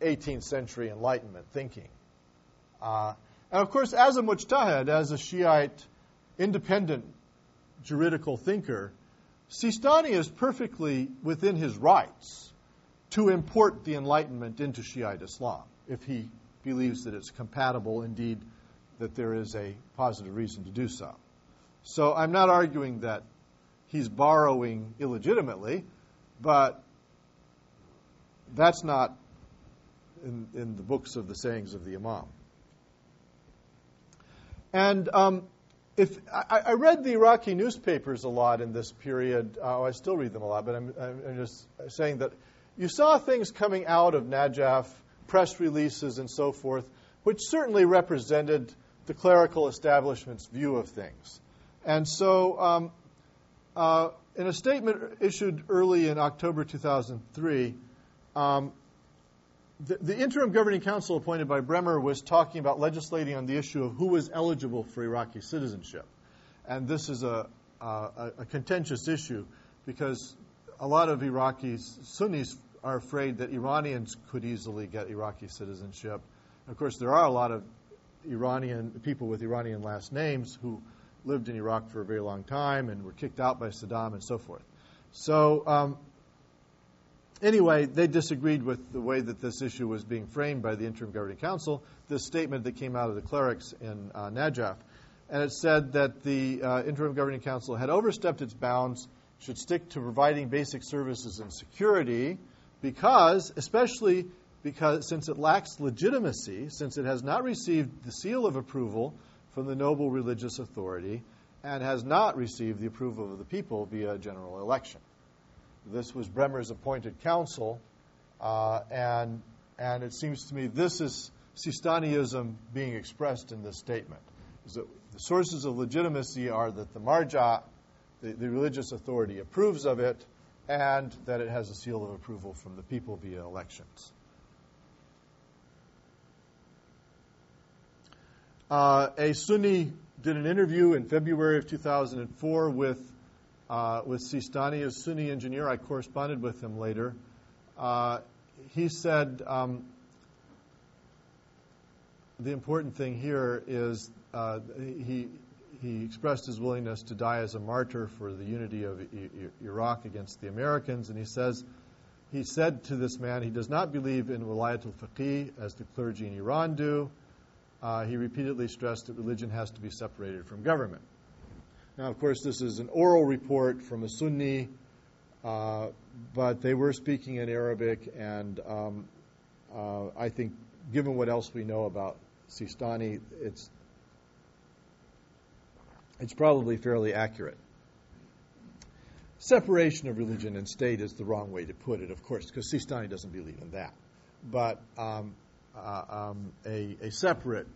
18th century Enlightenment thinking. Uh, and of course, as a mujtahid, as a Shiite independent juridical thinker, Sistani is perfectly within his rights to import the Enlightenment into Shiite Islam if he believes that it's compatible, indeed, that there is a positive reason to do so. So I'm not arguing that he's borrowing illegitimately, but that's not in, in the books of the sayings of the Imam. And um, if I, I, read the Iraqi newspapers a lot in this period, uh, I still read them a lot, but I'm, I'm just saying that you saw things coming out of Najaf press releases and so forth, which certainly represented the clerical establishment's view of things. And so, um, uh, in a statement issued early in October 2003, um, the, interim governing council appointed by Bremer was talking about legislating on the issue of who was eligible for Iraqi citizenship. And this is a, a, a contentious issue because a lot of Iraqis, Sunnis, are afraid that Iranians could easily get Iraqi citizenship. Of course, there are a lot of Iranian people with Iranian last names who lived in Iraq for a very long time and were kicked out by Saddam and so forth. So, um, anyway, they disagreed with the way that this issue was being framed by the Interim Governing Council, this statement that came out of the clerics in uh, Najaf. And it said that the uh, Interim Governing Council had overstepped its bounds, should stick to providing basic services and security, because, especially because since it lacks legitimacy, since it has not received the seal of approval from the noble religious authority, and has not received the approval of the people via general election. This was Bremer's appointed council, uh, and and it seems to me this is Sistaniism being expressed in this statement. Is that the sources of legitimacy are that the marja, the, the religious authority, approves of it, and that it has a seal of approval from the people via elections. Uh, a Sunni did an interview in February of 2004 with uh, with Sistani, a Sunni engineer. I corresponded with him later. Uh, he said um, the important thing here is uh, he he expressed his willingness to die as a martyr for the unity of Iraq against the Americans, and he says, he said to this man, he does not believe in wilayat al-faqih as the clergy in Iran do. Uh, he repeatedly stressed that religion has to be separated from government. Now, of course, this is an oral report from a Sunni, uh, but they were speaking in Arabic, and um, uh, I think, given what else we know about Sistani, it's it's probably fairly accurate. Separation of religion and state is the wrong way to put it, of course, because Sistani doesn't believe in that. But um, uh, um, a, a, separate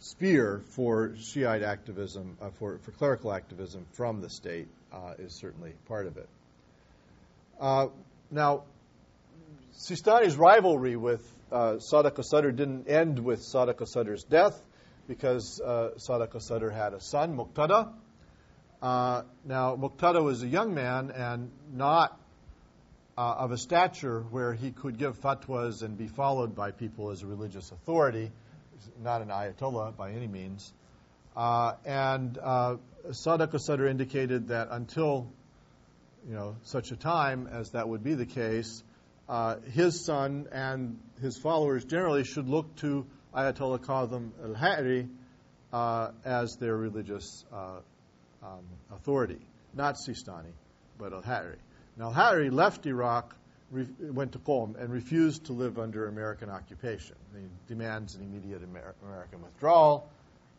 sphere for Shiite activism, uh, for, for clerical activism from the state, uh, is certainly part of it. Uh, now, Sistani's rivalry with uh, Sadiq Sadr didn't end with Sadiq Sadr's death because uh, Sadiq al-Sadr had a son, Muqtada. Uh, now, Muqtada was a young man and not uh, of a stature where he could give fatwas and be followed by people as a religious authority. Not an ayatollah by any means. Uh, and uh, al-Sadr indicated that until you know such a time as that would be the case, uh, his son and his followers generally should look to Ayatollah Kazim al-Ha'ri uh, as their religious uh, um, authority, not Sistani, but al-Ha'ri. Now, al-Ha'ri left Iraq, went to Qom, and refused to live under American occupation. He demands an immediate Amer- American withdrawal,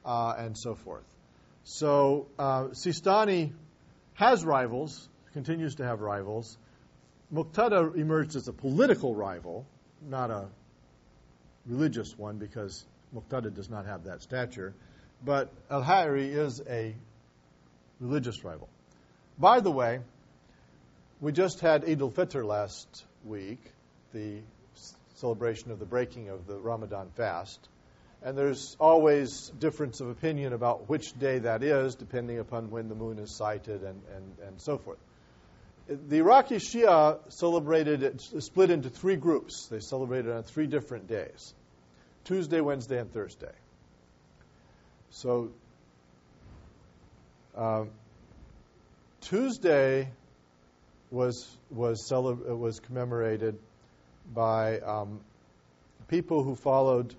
uh, and so forth. So, uh, Sistani has rivals, continues to have rivals. Muqtada emerged as a political rival, not a religious one, because Muqtada does not have that stature. But Al Ha'ri is a religious rival. By the way, we just had Eid al Fitr last week, the celebration of the breaking of the Ramadan fast. And there's always difference of opinion about which day that is, depending upon when the moon is sighted and, and, and so forth the Iraqi Shia celebrated it, split into three groups. They celebrated on three different days Tuesday, Wednesday, and Thursday. So, um, Tuesday was, was, celeb- was commemorated by um, people who followed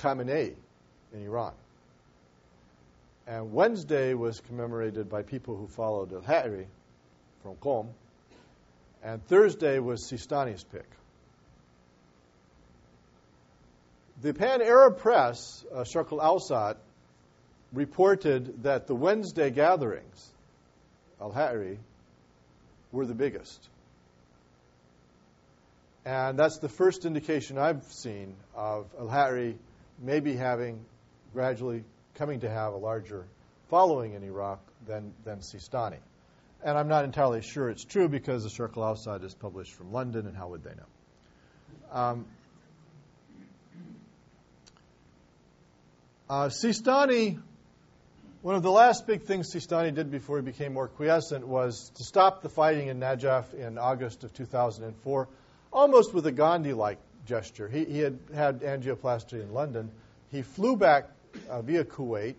Khamenei in Iran. And Wednesday was commemorated by people who followed al Ha'ri from Qom. And Thursday was Sistani's pick. The Pan Arab Press, uh, Sharq al Awsat, reported that the Wednesday gatherings, Al Ha'ri, were the biggest. And that's the first indication I've seen of Al Ha'ri maybe having gradually coming to have a larger following in Iraq than, than Sistani. And I'm not entirely sure it's true because the Sharq al Awsat is published from London, and how would they know? Um, uh, Sistani, one of the last big things Sistani did before he became more quiescent was to stop the fighting in Najaf in August of 2004, almost with a Gandhi like gesture. He, he, had had angioplasty in London. He flew back uh, via Kuwait.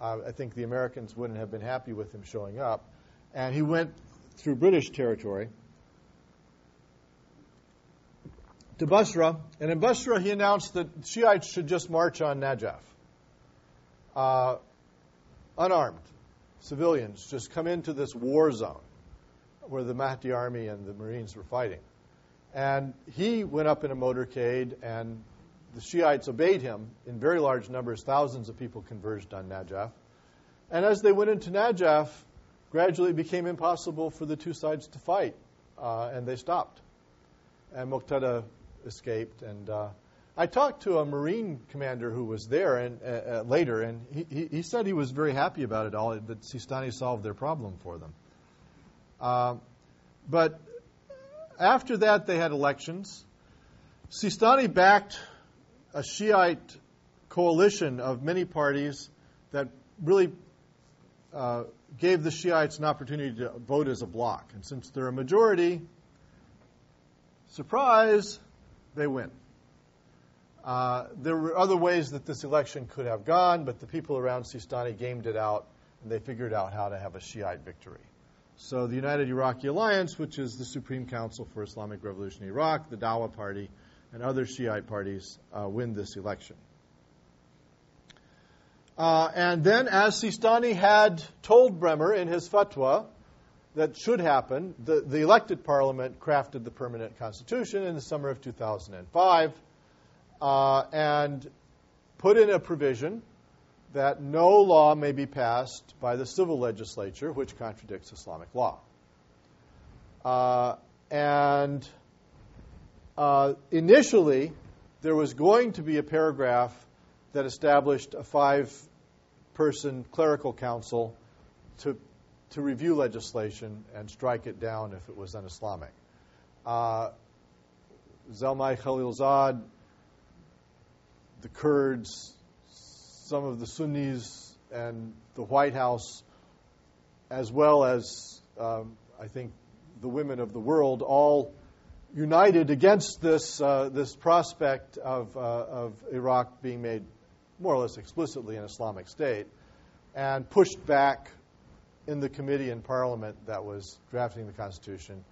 Uh, I think the Americans wouldn't have been happy with him showing up and he went through British territory to Basra, and in Basra he announced that Shiites should just march on Najaf. Uh, unarmed civilians just come into this war zone where the Mahdi army and the Marines were fighting. And he went up in a motorcade, and the Shiites obeyed him in very large numbers. Thousands of people converged on Najaf. And as they went into Najaf, gradually it became impossible for the two sides to fight, uh, and they stopped. And Muqtada escaped. And uh, I talked to a Marine commander who was there and uh, uh later, and he, he, said he was very happy about it all, that Sistani solved their problem for them. Uh, but after that, they had elections. Sistani backed a Shiite coalition of many parties that really uh, gave the Shiites an opportunity to vote as a bloc. And since they're a majority, surprise, they win. Uh, there were other ways that this election could have gone, but the people around Sistani gamed it out, and they figured out how to have a Shiite victory. So the United Iraqi Alliance, which is the Supreme Council for Islamic Revolution in Iraq, the Dawa Party, and other Shiite parties uh, win this election. Uh, and then, as Sistani had told Bremer in his fatwa that should happen, the, the elected parliament crafted the permanent constitution in the summer of 2005 uh, and put in a provision that no law may be passed by the civil legislature which contradicts Islamic law. Uh, and uh, initially, there was going to be a paragraph that established a five person clerical council to, to review legislation and strike it down if it was un Islamic. Uh, Khalilzad, the Kurds, some of the Sunnis and the White House, as well as um, I think the women of the world, all united against this uh, this prospect of uh, of Iraq being made more or less explicitly an Islamic state, and pushed back in the committee in Parliament that was drafting the Constitution,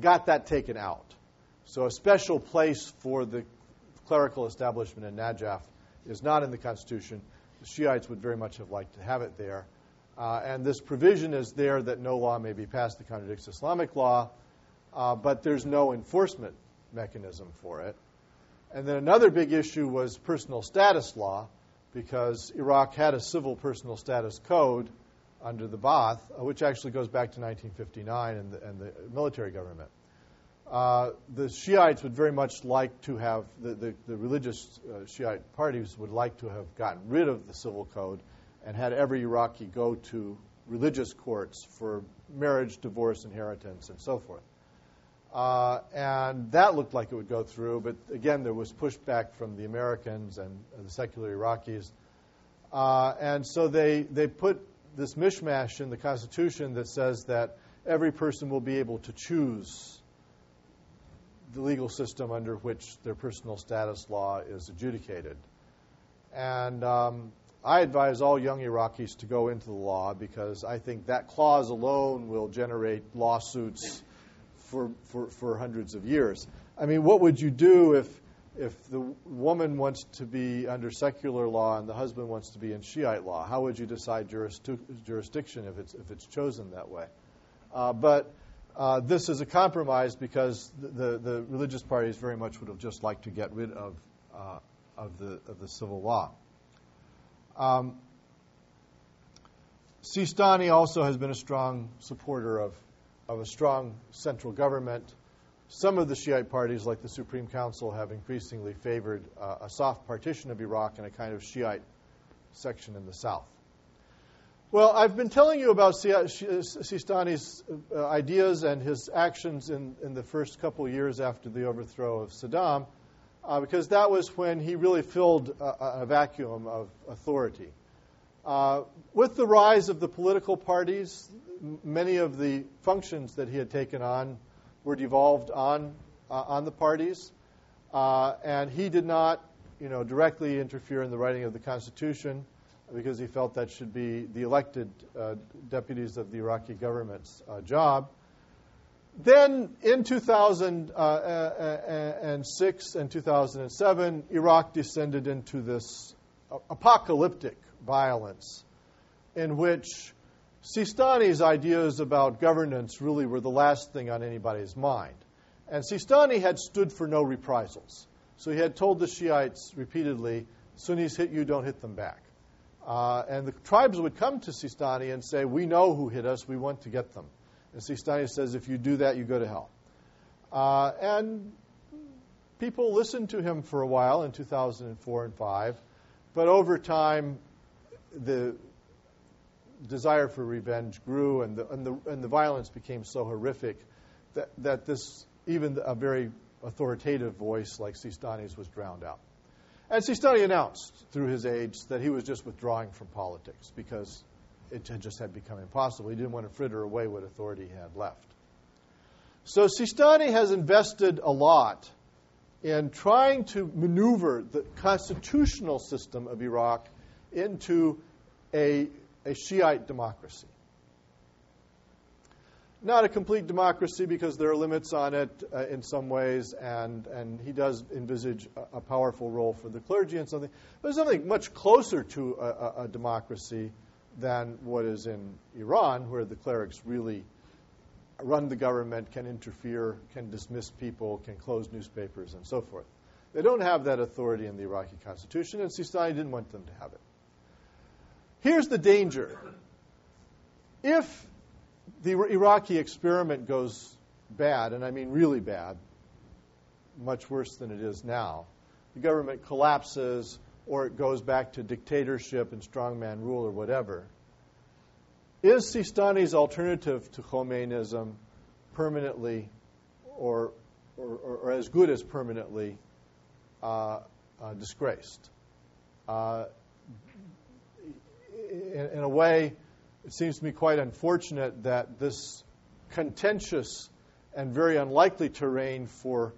got that taken out. So a special place for the clerical establishment in Najaf is not in the Constitution. The Shiites would very much have liked to have it there. Uh, and this provision is there that no law may be passed that contradicts Islamic law, uh, but there's no enforcement mechanism for it. And then another big issue was personal status law, because Iraq had a civil personal status code under the Ba'ath, uh, which actually goes back to 1959 and the, and the military government. Uh, the Shiites would very much like to have, the, the, the religious uh, Shiite parties would like to have gotten rid of the civil code and had every Iraqi go to religious courts for marriage, divorce, inheritance, and so forth. Uh, and that looked like it would go through, but again, there was pushback from the Americans and the secular Iraqis. Uh, and so they, they put this mishmash in the Constitution that says that every person will be able to choose the legal system under which their personal status law is adjudicated. And um, I advise all young Iraqis to go into the law because I think that clause alone will generate lawsuits for, for, for hundreds of years. I mean, what would you do if, if the woman wants to be under secular law and the husband wants to be in Shiite law? How would you decide jurisdiction if it's, if it's chosen that way? Uh, but uh, this is a compromise because the, the, the, religious parties very much would have just liked to get rid of, uh, of, the, of the civil law. Um, Sistani also has been a strong supporter of, of a strong central government. Some of the Shiite parties, like the Supreme Council, have increasingly favored uh, a soft partition of Iraq and a kind of Shiite section in the south. Well, I've been telling you about Sistani's uh, ideas and his actions in, in the first couple years after the overthrow of Saddam, uh, because that was when he really filled a, a vacuum of authority. Uh, with the rise of the political parties, many of the functions that he had taken on were devolved on uh, on the parties, uh, and he did not, you know, directly interfere in the writing of the Constitution because he felt that should be the elected uh, deputies of the Iraqi government's uh, job. Then in 2006 uh, uh, and 2007, Iraq descended into this apocalyptic violence in which Sistani's ideas about governance really were the last thing on anybody's mind. And Sistani had stood for no reprisals. So he had told the Shiites repeatedly Sunnis hit you, don't hit them back. Uh, and the tribes would come to Sistani and say, We know who hit us, we want to get them. And Sistani says, If you do that, you go to hell. Uh, and people listened to him for a while in 2004 and 5, but over time, the desire for revenge grew, and the, and the, and the violence became so horrific that, that this, even a very authoritative voice like Sistani's was drowned out. And Sistani announced through his aides that he was just withdrawing from politics because it had just had become impossible. He didn't want to fritter away what authority he had left. So Sistani has invested a lot in trying to maneuver the constitutional system of Iraq into a, a Shiite democracy not a complete democracy because there are limits on it uh, in some ways, and, and he does envisage a, a, powerful role for the clergy and something, but something much closer to a, a, democracy than what is in Iran, where the clerics really run the government, can interfere, can dismiss people, can close newspapers, and so forth. They don't have that authority in the Iraqi constitution, and Sistani didn't want them to have it. Here's the danger. If the Iraqi experiment goes bad, and I mean really bad, much worse than it is now. The government collapses, or it goes back to dictatorship and strongman rule, or whatever. Is Sistani's alternative to Khomeinism permanently, or, or, or as good as permanently, uh, uh, disgraced? Uh, in, in a way, it seems to me quite unfortunate that this contentious and very unlikely terrain for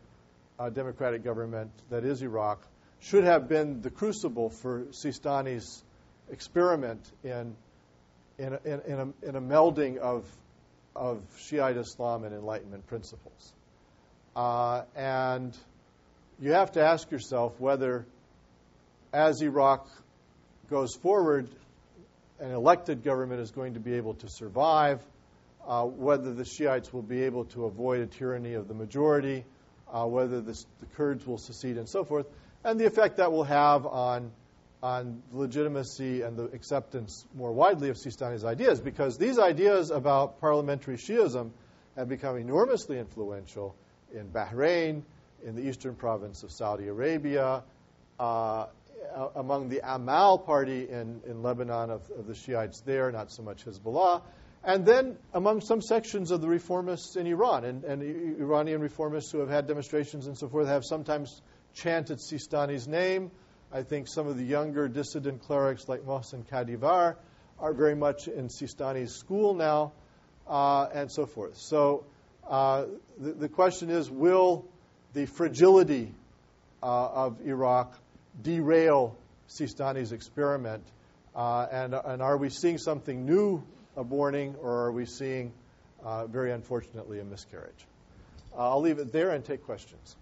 a democratic government that is Iraq should have been the crucible for Sistani's experiment in, in, a, in, a, in a melding of, of Shiite Islam and Enlightenment principles. Uh, and you have to ask yourself whether, as Iraq goes forward, an elected government is going to be able to survive, uh, whether the Shiites will be able to avoid a tyranny of the majority, uh, whether the Kurds will secede, and so forth, and the effect that will have on on legitimacy and the acceptance more widely of Sistani's ideas, because these ideas about parliamentary Shiism have become enormously influential in Bahrain, in the eastern province of Saudi Arabia, uh, among the Amal party in, in Lebanon of, of, the Shiites there, not so much Hezbollah, and then among some sections of the reformists in Iran. And, and Iranian reformists who have had demonstrations and so forth have sometimes chanted Sistani's name. I think some of the younger dissident clerics like Mohsen Kadivar are very much in Sistani's school now, uh, and so forth. So uh, the, the, question is will the fragility uh, of Iraq derail Sistani's experiment? Uh, and, and are we seeing something new aborting, or are we seeing, uh, very unfortunately, a miscarriage? Uh, I'll leave it there and take questions.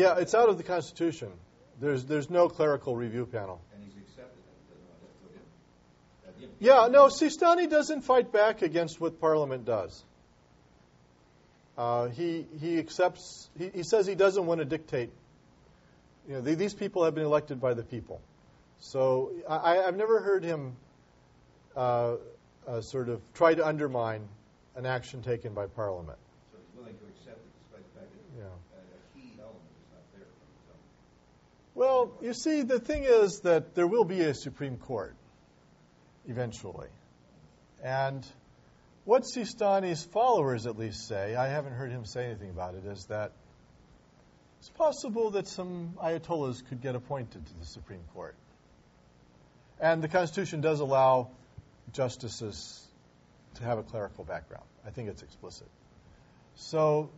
Yeah, it's out of the Constitution. There's there's no clerical review panel. And he's accepted it. Yeah, no, Sistani doesn't fight back against what Parliament does. Uh, he he accepts. He, he says he doesn't want to dictate. You know, these people have been elected by the people, so I, have never heard him uh, uh, sort of try to undermine an action taken by Parliament. So he's willing to accept it despite the fact that yeah. Well, you see, the thing is that there will be a Supreme Court eventually. And what Sistani's followers at least say, I haven't heard him say anything about it, is that it's possible that some Ayatollahs could get appointed to the Supreme Court. And the Constitution does allow justices to have a clerical background. I think it's explicit. So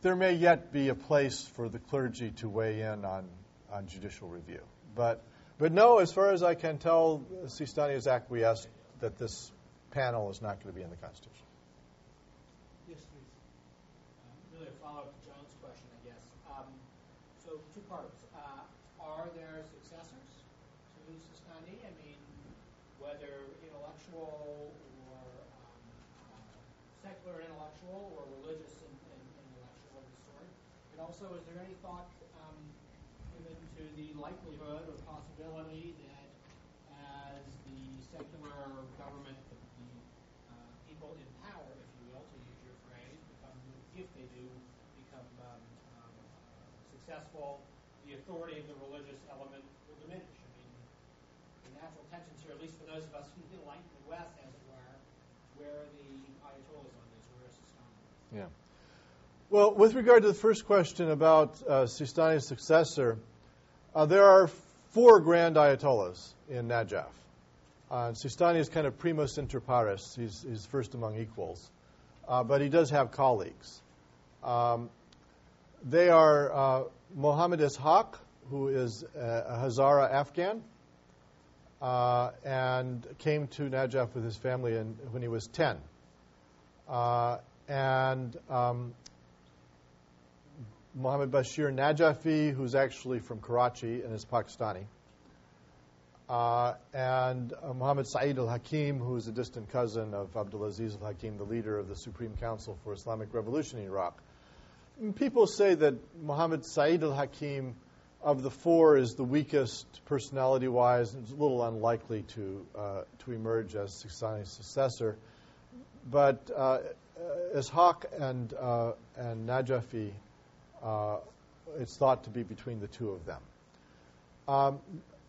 there may yet be a place for the clergy to weigh in on on judicial review. But, but no, as far as I can tell, Sistani has acquiesced that this panel is not going to be in the Constitution. Yes, please. Uh, really a follow-up to John's question, I guess. Um, so two parts. Uh, are there successors to Sistani? I mean, whether intellectual or um, secular intellectual or religious intellectual of the sort? And also, is there any thought the likelihood or possibility that as the secular government, the, the uh, people in power, if you will, to use your phrase, become, if they do become um, um, successful, the authority of the religious element will diminish. I mean, the natural tensions here, at least for those of us who (laughs) like the West, as it were, where the Ayatollahs on this? Where is Sistani? Yeah. Well, with regard to the first question about uh, Sistani's successor, uh, there are four grand ayatollahs in Najaf. Uh, Sistani is kind of primus inter pares. He's, he's first among equals. Uh, but he does have colleagues. Um, they are uh, Mohammed Ishaq, who is a, Hazara Afghan, uh, and came to Najaf with his family in, when he was 10. Uh, and um, Mohammed Bashir Najafi, who's actually from Karachi and is Pakistani, uh, and uh, Mohammed Saeed al Hakim, who's a distant cousin of Abdulaziz al Hakim, the leader of the Supreme Council for Islamic Revolution in Iraq. And people say that Mohammed Saeed al Hakim, of the four, is the weakest personality wise and is a little unlikely to, uh, to emerge as Sistani's successor. but uh, Ishaq and, uh, and Najafi, uh, it's thought to be between the two of them. Um,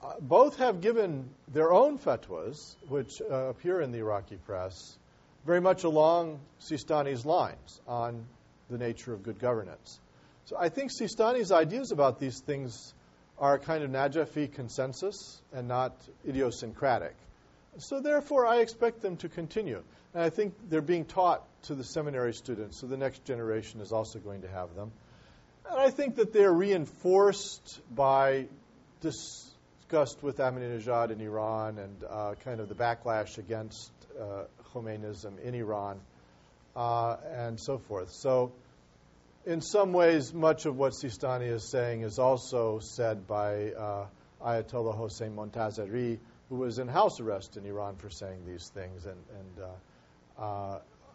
uh, both have given their own fatwas, which uh, appear in the Iraqi press, very much along Sistani's lines on the nature of good governance. So I think Sistani's ideas about these things are a kind of Najafi consensus and not idiosyncratic. So therefore, I expect them to continue. And I think they're being taught to the seminary students, so the next generation is also going to have them. And I think that they're reinforced by disgust with Ahmadinejad in Iran and uh, kind of the backlash against uh, Khomeinism in Iran uh, and so forth. So, in some ways, much of what Sistani is saying is also said by uh, Ayatollah Hossein Montazeri, who was in house arrest in Iran for saying these things. And, and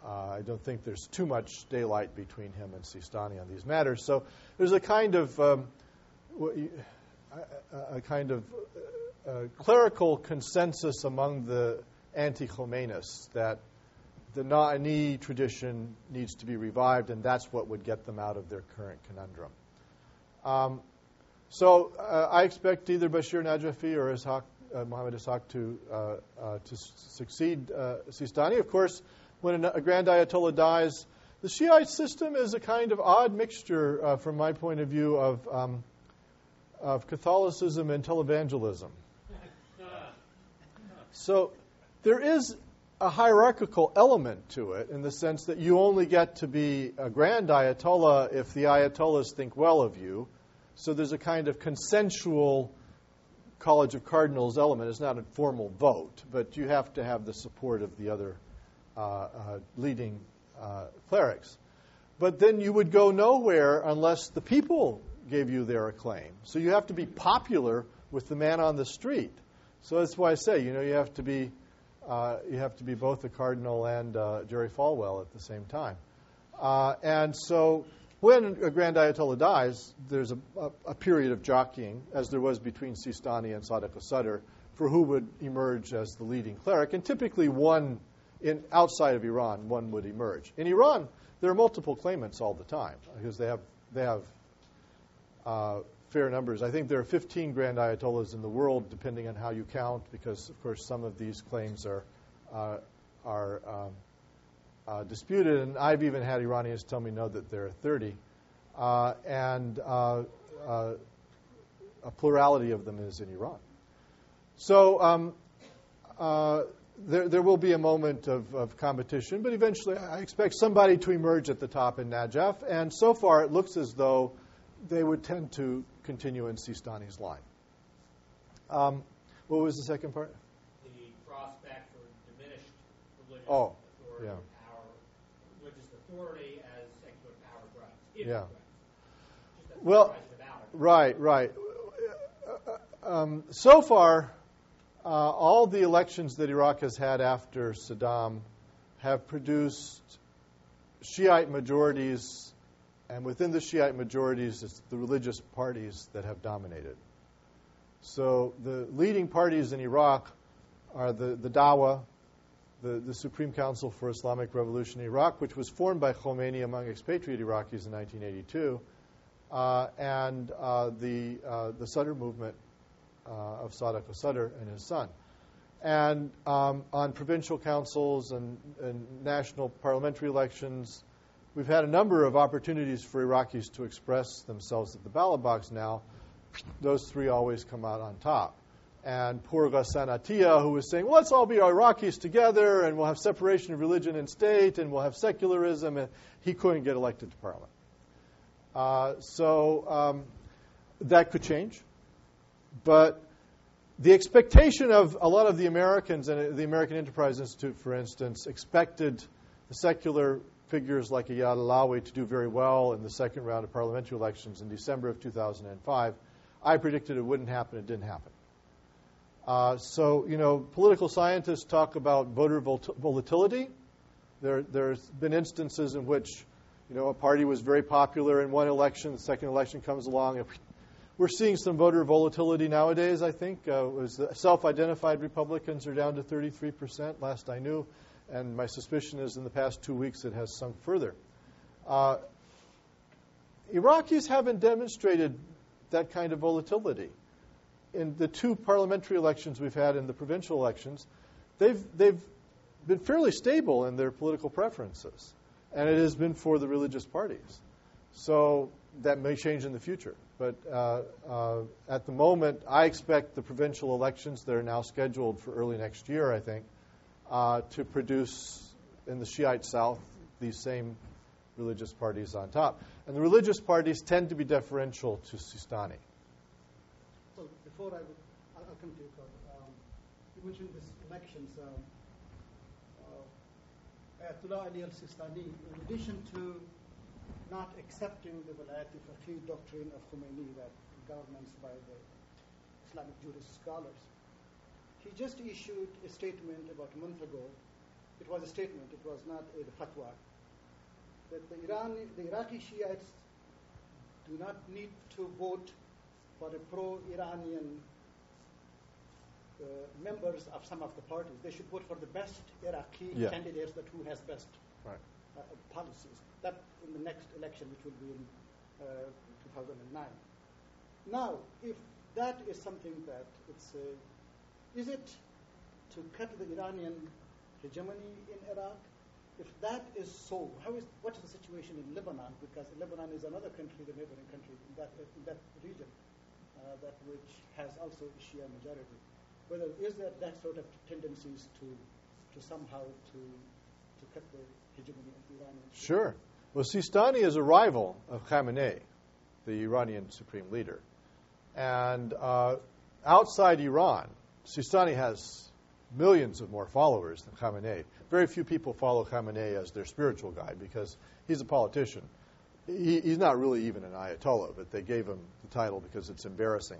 uh, I don't think there's too much daylight between him and Sistani on these matters. So there's a kind of um, a kind of uh, clerical consensus among the anti-Khomeinists that the Na'ini tradition needs to be revived, and that's what would get them out of their current conundrum. Um, so uh, I expect either Bashir Najafi or Ishaq, uh, Muhammad Ishaq to, uh, uh to succeed uh, Sistani. Of course, when a, grand Ayatollah dies, the Shiite system is a kind of odd mixture, uh, from my point of view, of, um, of Catholicism and televangelism. So there is a hierarchical element to it in the sense that you only get to be a grand Ayatollah if the Ayatollahs think well of you. So there's a kind of consensual College of Cardinals element. It's not a formal vote, but you have to have the support of the other leading uh, clerics. But then you would go nowhere unless the people gave you their acclaim. So you have to be popular with the man on the street. So that's why I say, you know, you have to be uh, you have to be both a cardinal and uh, Jerry Falwell at the same time. Uh, and so when a Grand Ayatollah dies, there's a, a, a, period of jockeying, as there was between Sistani and Sadiq al-Sadr, for who would emerge as the leading cleric. And typically one, in, outside of Iran, one would emerge. In Iran, there are multiple claimants all the time, because they have, they have uh, fair numbers. I think there are 15 grand ayatollahs in the world, depending on how you count, because of course some of these claims are uh, are um, uh, disputed, and I've even had Iranians tell me no that there are 30, uh, and uh, uh, a plurality of them is in Iran. So. Um, there, there, will be a moment of, of, competition, but eventually I expect somebody to emerge at the top in Najaf. And so far, it looks as though they would tend to continue in Sistani's line. Um, what was the second part? The prospect for diminished religious oh, authority, yeah. power, religious authority as secular power grows. yeah. Well, right, right. Um, so far, uh, all the elections that Iraq has had after Saddam have produced Shiite majorities and within the Shiite majorities, it's the religious parties that have dominated. So the leading parties in Iraq are the, the Dawa, the, the Supreme Council for Islamic Revolution in Iraq, which was formed by Khomeini among expatriate Iraqis in 1982, uh, and uh, the, uh, the Sadr movement of Sadiq al-Sadr and his son. And um, on provincial councils and, and national parliamentary elections, We've had a number of opportunities for Iraqis to express themselves at the ballot box now. Those three always come out on top. And poor Ghassan Atiyah, who was saying, well, let's all be Iraqis together, and we'll have separation of religion and state, and we'll have secularism, and he couldn't get elected to parliament. Uh, so um, that could change. But the expectation of a lot of the Americans and the American Enterprise Institute, for instance, expected the secular figures like Iyad Allawi to do very well in the second round of parliamentary elections in December of 2005. I predicted it wouldn't happen. It didn't happen. Uh, so, you know, political scientists talk about voter volatility. There, there's been instances in which, you know, a party was very popular in one election, the second election comes along. We're seeing some voter volatility nowadays, I think. Uh, was self-identified Republicans are down to 33% last I knew and my suspicion is in the past two weeks it has sunk further. Uh, Iraqis haven't demonstrated that kind of volatility. In the two parliamentary elections we've had and the provincial elections, they've, they've been fairly stable in their political preferences, and it has been for the religious parties. So that may change in the future. But uh, uh, at the moment, I expect the provincial elections that are now scheduled for early next year, I think, uh, to produce in the Shiite South these same religious parties on top. And the religious parties tend to be deferential to Sistani. Well, before I would, I'll come to you. Um, you mentioned this elections. Um, uh, Ayatollah Ali al-Sistani, in addition to not accepting the Vilayat Faqih doctrine of Khomeini that governance by the Islamic jurist scholars, he just issued a statement about a month ago. It was a statement, it was not a fatwa, that the, Irani, the Iraqi Shiites do not need to vote for a pro-Iranian uh, members of some of the parties. They should vote for the best Iraqi Yeah. candidates that who has best Right. uh, policies. That in the next election, which will be in uh, 2009. Now, if that is something that it's, uh, is it to cut the Iranian hegemony in Iraq? If that is so, how is what is the situation in Lebanon? Because Lebanon is another country, the neighboring country in that in that region, uh, that which has also a Shia majority. Whether is there that sort of tendencies to to somehow to to cut the hegemony of the Iranian? Sure. Well, Sistani is a rival of Khamenei, the Iranian supreme leader. And uh, outside Iran, Sistani has millions of more followers than Khamenei. Very few people follow Khamenei as their spiritual guide because he's a politician. He, he's not really even an Ayatollah, but they gave him the title because it's embarrassing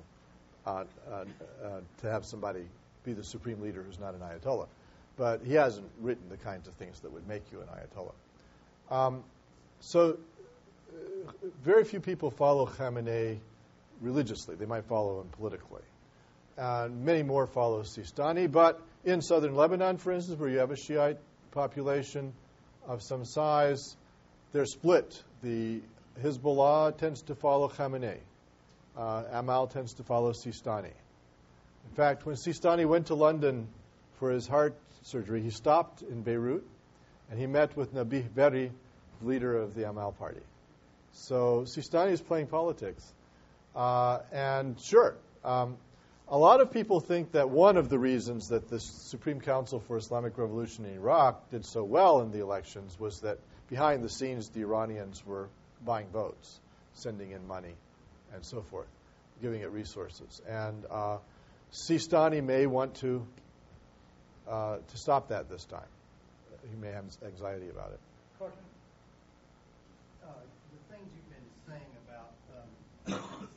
uh, uh, uh, to have somebody be the supreme leader who's not an Ayatollah. But he hasn't written the kinds of things that would make you an Ayatollah. Um, so, uh, very few people follow Khamenei religiously. They might follow him politically. And many more follow Sistani. But in southern Lebanon, for instance, where you have a Shiite population of some size, they're split. The Hezbollah tends to follow Khamenei. Uh, Amal tends to follow Sistani. In fact, when Sistani went to London for his heart surgery, he stopped in Beirut and he met with Nabih Berri, leader of the Amal party. So Sistani is playing politics. Uh, and sure, um, a lot of people think that one of the reasons that the Supreme Council for Islamic Revolution in Iraq did so well in the elections was that behind the scenes the Iranians were buying votes, sending in money, and so forth, giving it resources. And uh, Sistani may want to uh, to stop that this time. He may have anxiety about it. No.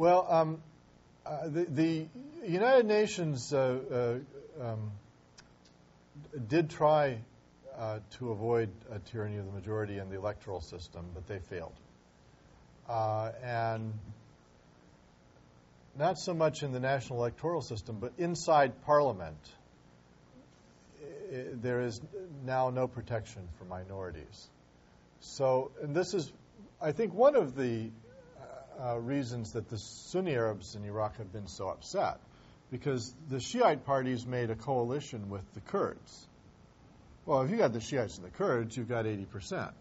Well, um, uh, the, the United Nations uh, uh, um, did try uh, to avoid a tyranny of the majority in the electoral system, but they failed. Uh, and not so much in the national electoral system, but inside Parliament, i- there is now no protection for minorities. So, and this is, I think, one of the uh, reasons that the Sunni Arabs in Iraq have been so upset. Because the Shiite parties made a coalition with the Kurds. Well, if you got the Shiites and the Kurds, you've got 80%.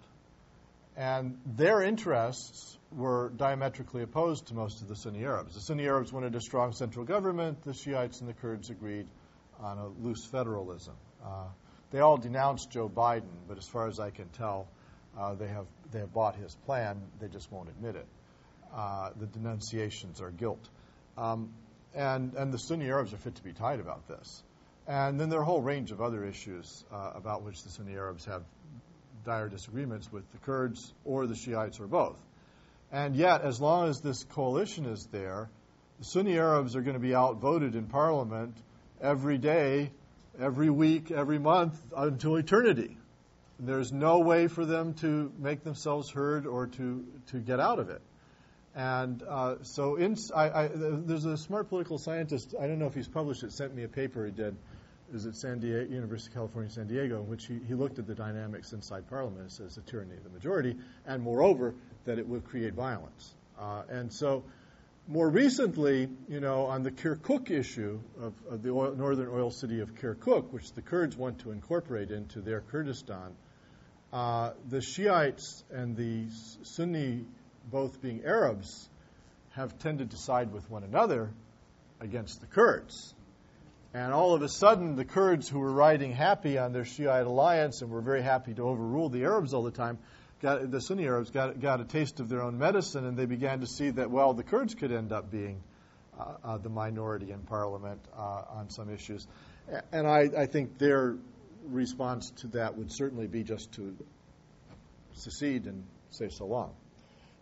And their interests were diametrically opposed to most of the Sunni Arabs. The Sunni Arabs wanted a strong central government, the Shiites and the Kurds agreed on a loose federalism. Uh, they all denounced Joe Biden, but as far as I can tell, uh, they have they have bought his plan. They just won't admit it. Uh, the denunciations are guilt, um, and and the Sunni Arabs are fit to be tied about this. And then there are a whole range of other issues uh, about which the Sunni Arabs have dire disagreements with the Kurds or the Shiites or both. And yet, as long as this coalition is there, the Sunni Arabs are going to be outvoted in parliament every day, every week, every month until eternity. There's no way for them to make themselves heard or to, to get out of it. And uh, so, in, I, I, there's a smart political scientist. I don't know if he's published it. Sent me a paper he did. Was at San Diego, University of California, San Diego, in which he, he looked at the dynamics inside Parliament as a tyranny of the majority, and moreover that it would create violence. Uh, and so, more recently, you know, on the Kirkuk issue of, of the oil, northern oil city of Kirkuk, which the Kurds want to incorporate into their Kurdistan, uh, the Shiites and the Sunni, both being Arabs, have tended to side with one another against the Kurds. And all of a sudden, the Kurds who were riding happy on their Shiite alliance and were very happy to overrule the Arabs all the time got, the Sunni Arabs got, got a taste of their own medicine, and they began to see that, well, the Kurds could end up being uh, uh, the minority in parliament uh, on some issues. And I, I, think their response to that would certainly be just to secede and say so long.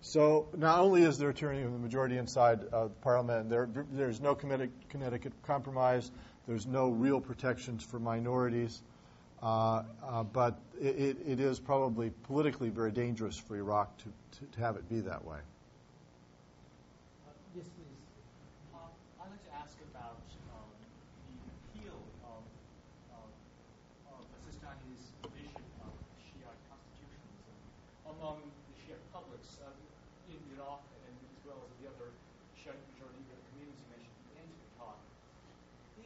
So not only is there tyranny of the majority inside uh, parliament, there, there's no Connecticut compromise, there's no real protections for minorities. Uh, uh, but it, it is probably politically very dangerous for Iraq to, to, to have it be that way. Uh, yes, please. Uh, I'd like to ask about um, the appeal of, of, of Sistani's vision of Shiite constitutionalism among the Shiite republics uh, in Iraq and as well as the other Shiite majority communities you mentioned at the end of your talk.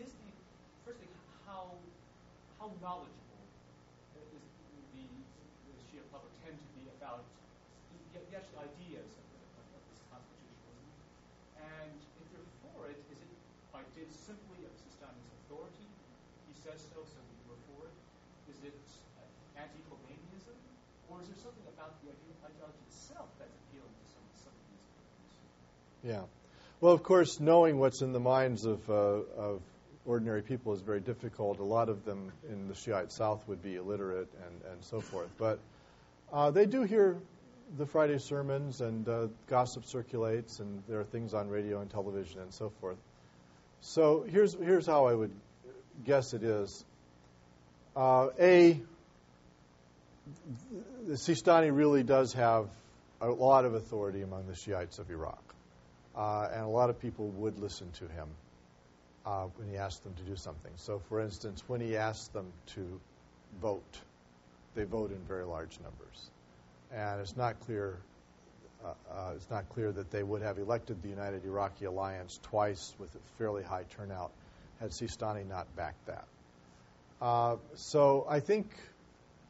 Is the, firstly, how, how knowledgeable ideas of, of, of this constitutionalism? And if they're for it, is it by dint simply of Sistani's authority? He says so, so we're for it. Is it uh, anti-Khomeiniism? Or is there something about the ideology itself that's appealing to some, some of these groups? Yeah. Well, of course, knowing what's in the minds of, uh, of ordinary people is very difficult. A lot of them in the Shiite South would be illiterate and, and so forth. But uh, they do hear the Friday sermons and uh, gossip circulates, and there are things on radio and television and so forth. So here's here's how I would guess it is. Uh, a, the Sistani really does have a lot of authority among the Shiites of Iraq, uh, and a lot of people would listen to him uh, when he asked them to do something. So, for instance, when he asked them to vote, they vote in very large numbers and it's not clear. Uh, uh, it's not clear that they would have elected the United Iraqi Alliance twice with a fairly high turnout had Sistani not backed that. Uh, so I think,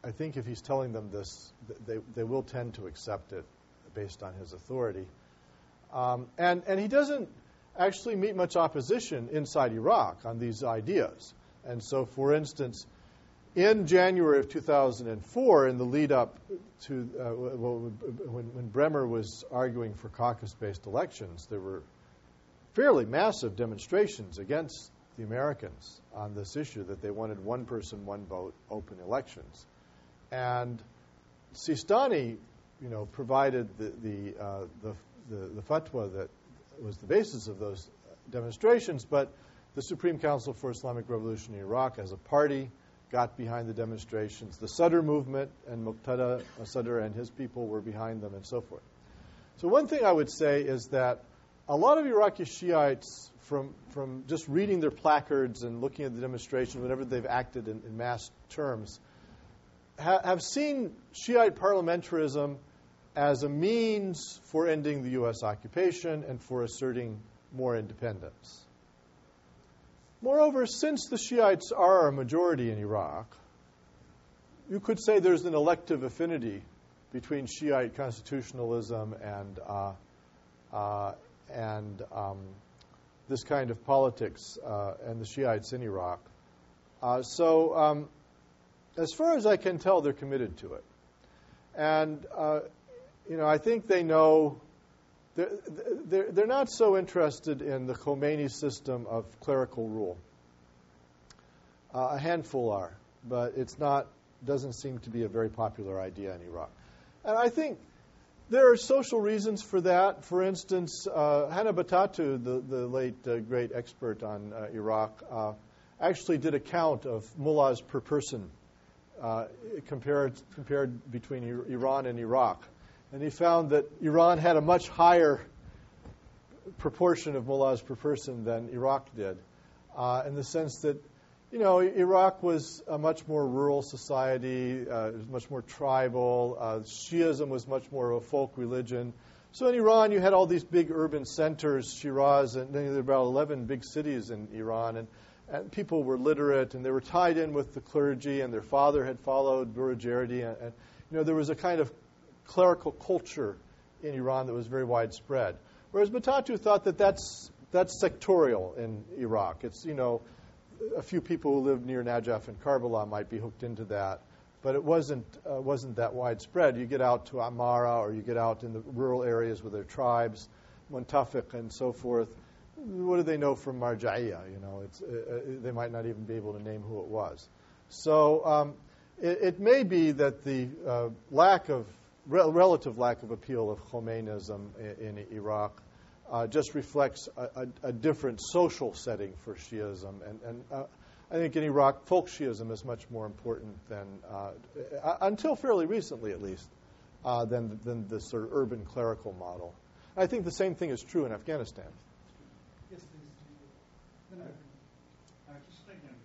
I think if he's telling them this, they, they will tend to accept it based on his authority. Um, and, and he doesn't actually meet much opposition inside Iraq on these ideas. And so, for instance, in January of 2004, in the lead up to uh, when, when Bremer was arguing for caucus based elections, there were fairly massive demonstrations against the Americans on this issue that they wanted one person, one vote, open elections. And Sistani, you know, provided the, the, uh, the, the, the fatwa that was the basis of those demonstrations, but the Supreme Council for Islamic Revolution in Iraq as a party got behind the demonstrations. The Sadr movement and Muqtada Sadr and his people were behind them and so forth. So, one thing I would say is that a lot of Iraqi Shiites, from, from just reading their placards and looking at the demonstration, whenever they've acted in, in mass terms, ha- have seen Shiite parliamentarism as a means for ending the U.S. occupation and for asserting more independence. Moreover, since the Shiites are a majority in Iraq, you could say there's an elective affinity between Shiite constitutionalism and uh, uh, and um, this kind of politics uh, and the Shiites in Iraq. Uh, so, um, as far as I can tell, they're committed to it, and uh, you know I think they know. They're, they're, they're not so interested in the Khomeini system of clerical rule. Uh, a handful are, but it's not doesn't seem to be a very popular idea in Iraq. And I think there are social reasons for that. For instance, uh, Batatu, the, the late uh, great expert on uh, Iraq, uh, actually did a count of mullahs per person uh, compared, compared between Iran and Iraq. And he found that Iran had a much higher proportion of mullahs per person than Iraq did, uh, in the sense that you know, Iraq was a much more rural society, uh, it was much more tribal. Uh, Shiism was much more of a folk religion. So in Iran, you had all these big urban centers, Shiraz, and there were about 11 big cities in Iran. And, and people were literate, and they were tied in with the clergy, and their father had followed Burujerdhi. And, and, you know, there was a kind of clerical culture in Iran that was very widespread. Whereas Batatu thought that that's, that's sectorial in Iraq. It's, you know, a few people who lived near Najaf and Karbala might be hooked into that, but it wasn't uh, wasn't that widespread. You get out to Amara or you get out in the rural areas with their tribes, Muntafiq and so forth. What do they know from Marja'iyah? You know, it's, uh, uh, they might not even be able to name who it was. So um, it, it, may be that the uh, lack of re- relative lack of appeal of Khomeinism in, in Iraq uh, just reflects a, a, a, different social setting for Shiism. And, and uh, I think in Iraq, folk Shiism is much more important than, uh, until fairly recently at least, uh, than, than the sort of urban clerical model. I think the same thing is true in Afghanistan. Yes, please. I was just thinking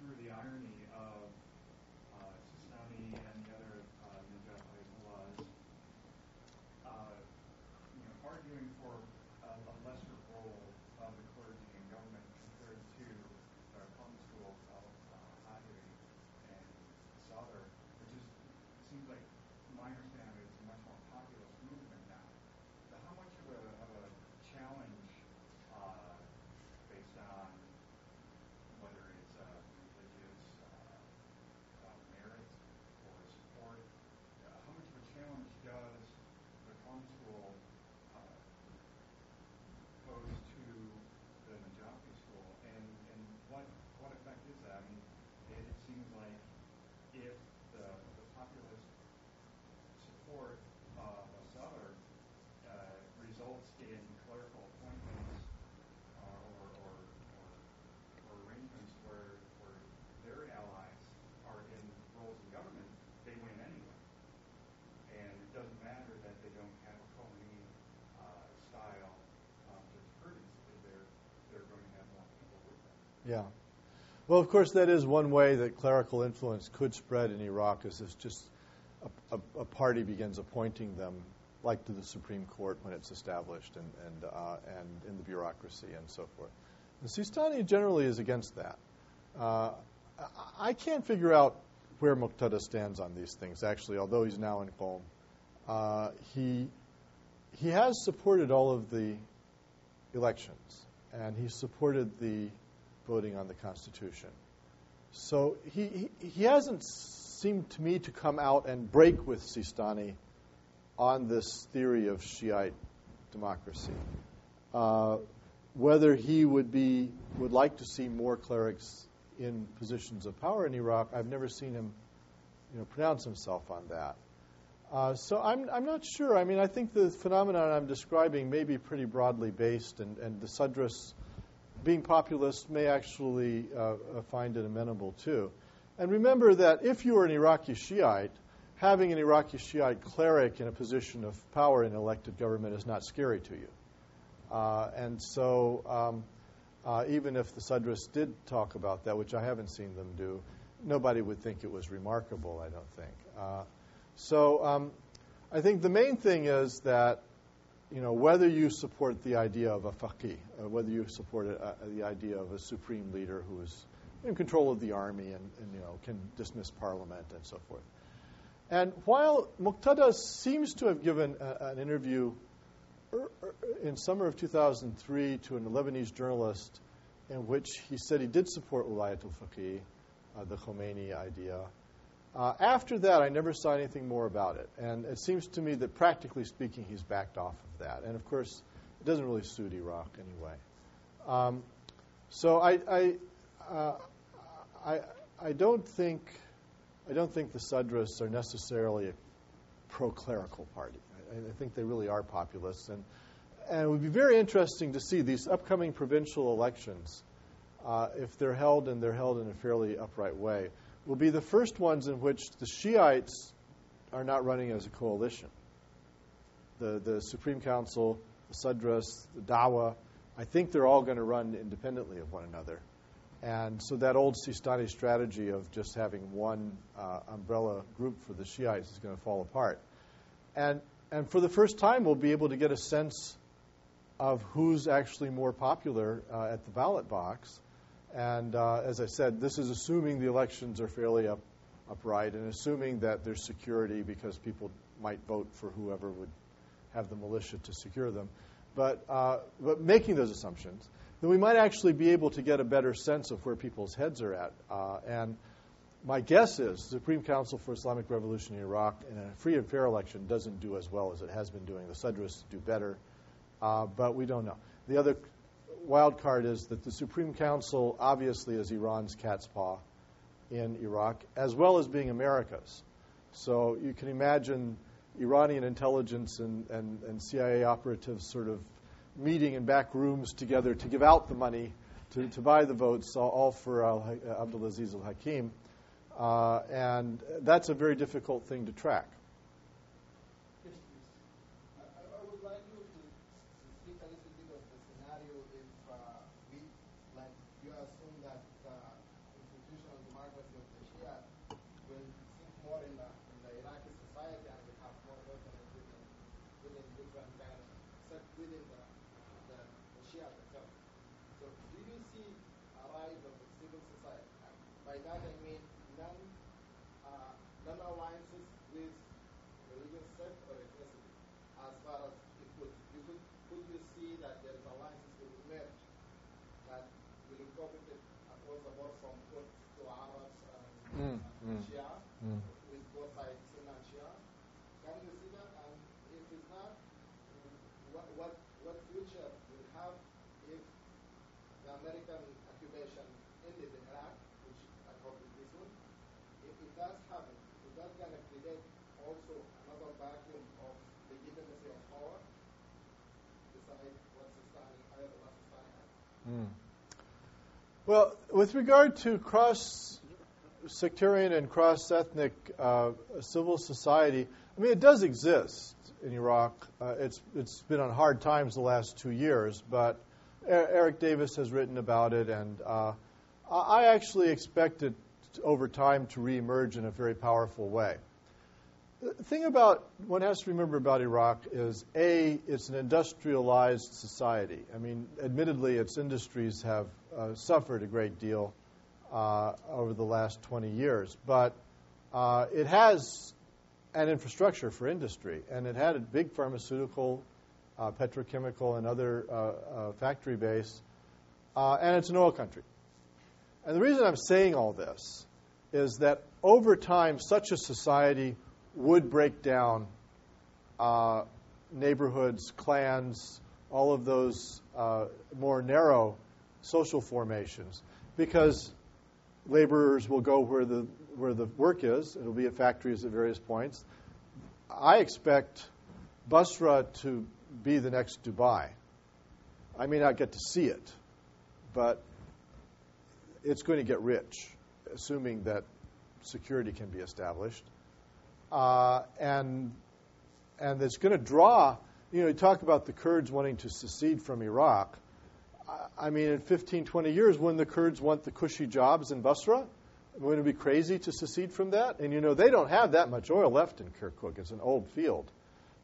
through the irony of uh, Sistani and the other uh, Najaf laws, uh, you know, arguing for a lesser role of the clergy and government compared to the common school of uh, and Sadr, which is seems like, from my understanding, it's a much more populist movement now. So how much of a, of a challenge uh, based on whether it's uh, religious uh, uh, merit or support, uh, how much of a challenge does the common school opposed to the Najafi school, and, and what what effect is that? I mean, it, it seems like if the, the populist support of a Sadr uh, results in clerical appointments uh, or, or, or, or arrangements where, where their allies are in roles in government, they win anyway. And it doesn't matter that they don't have a Khomeini uh, style Yeah. Well, of course, that is one way that clerical influence could spread in Iraq, is if just a, a, a, party begins appointing them, like to the Supreme Court when it's established, and and uh, and in the bureaucracy and so forth. The Sistani generally is against that. Uh, I can't figure out where Muqtada stands on these things. Actually, although he's now in Qom, uh, he he has supported all of the elections, and he supported the voting on the Constitution. So he, he, he hasn't seemed to me to come out and break with Sistani on this theory of Shiite democracy. Uh, whether he would be would like to see more clerics in positions of power in Iraq, I've never seen him, you know, pronounce himself on that. Uh, so I'm I'm not sure. I mean, I think the phenomenon I'm describing may be pretty broadly based, and, and the Sadras being populist may actually uh, uh, find it amenable too. And remember that if you are an Iraqi Shiite, having an Iraqi Shiite cleric in a position of power in elected government is not scary to you. Uh, and so, um, uh, even if the Sadras did talk about that, which I haven't seen them do, nobody would think it was remarkable, I don't think. Uh, so, um, I think the main thing is that, you know, whether you support the idea of a faqih, uh, whether you support uh, the idea of a supreme leader who is in control of the army and, and, you know, can dismiss parliament and so forth. And while Muqtada seems to have given a, an interview er, er, in summer of 2003 to an Lebanese journalist in which he said he did support Wilayatul Faqih, uh, the Khomeini idea, uh, after that, I never saw anything more about it. And it seems to me that practically speaking, he's backed off of that. And of course, it doesn't really suit Iraq anyway. Um, so I, I, uh, I, I, don't think, I don't think the Sadrists are necessarily a pro-clerical party. I, I think they really are populists. And, and it would be very interesting to see these upcoming provincial elections, uh, if they're held and they're held in a fairly upright way will be the first ones in which the Shiites are not running as a coalition. The, the Supreme Council, the Sadras, the Dawa, I think they're all going to run independently of one another. And so that old Sistani strategy of just having one uh, umbrella group for the Shiites is going to fall apart. And, and for the first time, we'll be able to get a sense of who's actually more popular uh, at the ballot box and uh, as I said, this is assuming the elections are fairly up, upright and assuming that there's security because people might vote for whoever would have the militia to secure them. But, uh, but making those assumptions, then we might actually be able to get a better sense of where people's heads are at. Uh, and my guess is the Supreme Council for Islamic Revolution in Iraq in a free and fair election doesn't do as well as it has been doing. The Sadrists do better, uh, but we don't know. The other wild card is that the Supreme Council obviously is Iran's cat's paw in Iraq, as well as being America's. So you can imagine Iranian intelligence and, and, and CIA operatives sort of meeting in back rooms together to give out the money to, to buy the votes, all, for Abdulaziz al Hakim. Uh, and that's a very difficult thing to track. Well, with regard to cross sectarian and cross ethnic uh, civil society, I mean, it does exist in Iraq. Uh, it's, it's been on hard times the last two years, but Eric Davis has written about it, and uh, I actually expect it over time to reemerge in a very powerful way. The thing about one has to remember about Iraq is A, it's an industrialized society. I mean, admittedly, its industries have uh, suffered a great deal uh, over the last 20 years, but uh, it has an infrastructure for industry, and it had a big pharmaceutical, uh, petrochemical, and other uh, factory base, and it's an oil country. And the reason I'm saying all this is that over time, such a society would break down neighborhoods, clans, all of those more narrow social formations, because laborers will go where the where the work is. It'll be at factories at various points. I expect Basra to be the next Dubai. I may not get to see it, but it's going to get rich, assuming that security can be established uh, and and it's going to draw. You know, you talk about the Kurds wanting to secede from Iraq. I mean, in 15, 20 years, when the Kurds want the cushy jobs in Basra, wouldn't it be crazy to secede from that? And you know, they don't have that much oil left in Kirkuk. It's an old field.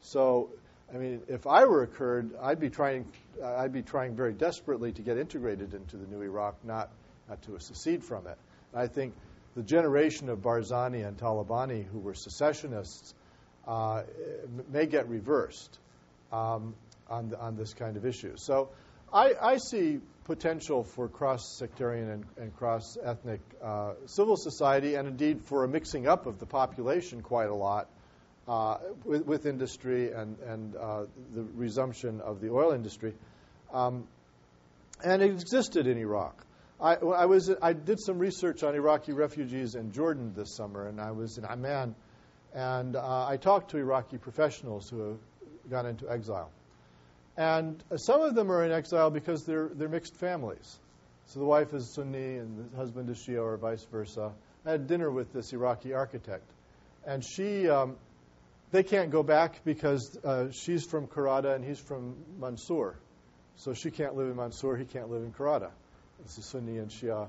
So, I mean, if I were a Kurd, I'd be trying, I'd be trying very desperately to get integrated into the new Iraq, not, not to secede from it. I think the generation of Barzani and Talabani who were secessionists uh, may get reversed um, on, on this kind of issue. So I, I see potential for cross sectarian and, and cross ethnic uh, civil society, and indeed for a mixing up of the population quite a lot uh, with, with, industry and, and uh, the resumption of the oil industry. Um, and it existed in Iraq. I, I, was, I did some research on Iraqi refugees in Jordan this summer, and I was in Amman, and uh, I talked to Iraqi professionals who have gone into exile. And some of them are in exile because they're, they're mixed families. So the wife is Sunni and the husband is Shia, or vice versa. I had dinner with this Iraqi architect, and she, um, they can't go back because uh, she's from Karada and he's from Mansour. So she can't live in Mansour, he can't live in Karada. This is Sunni and Shia.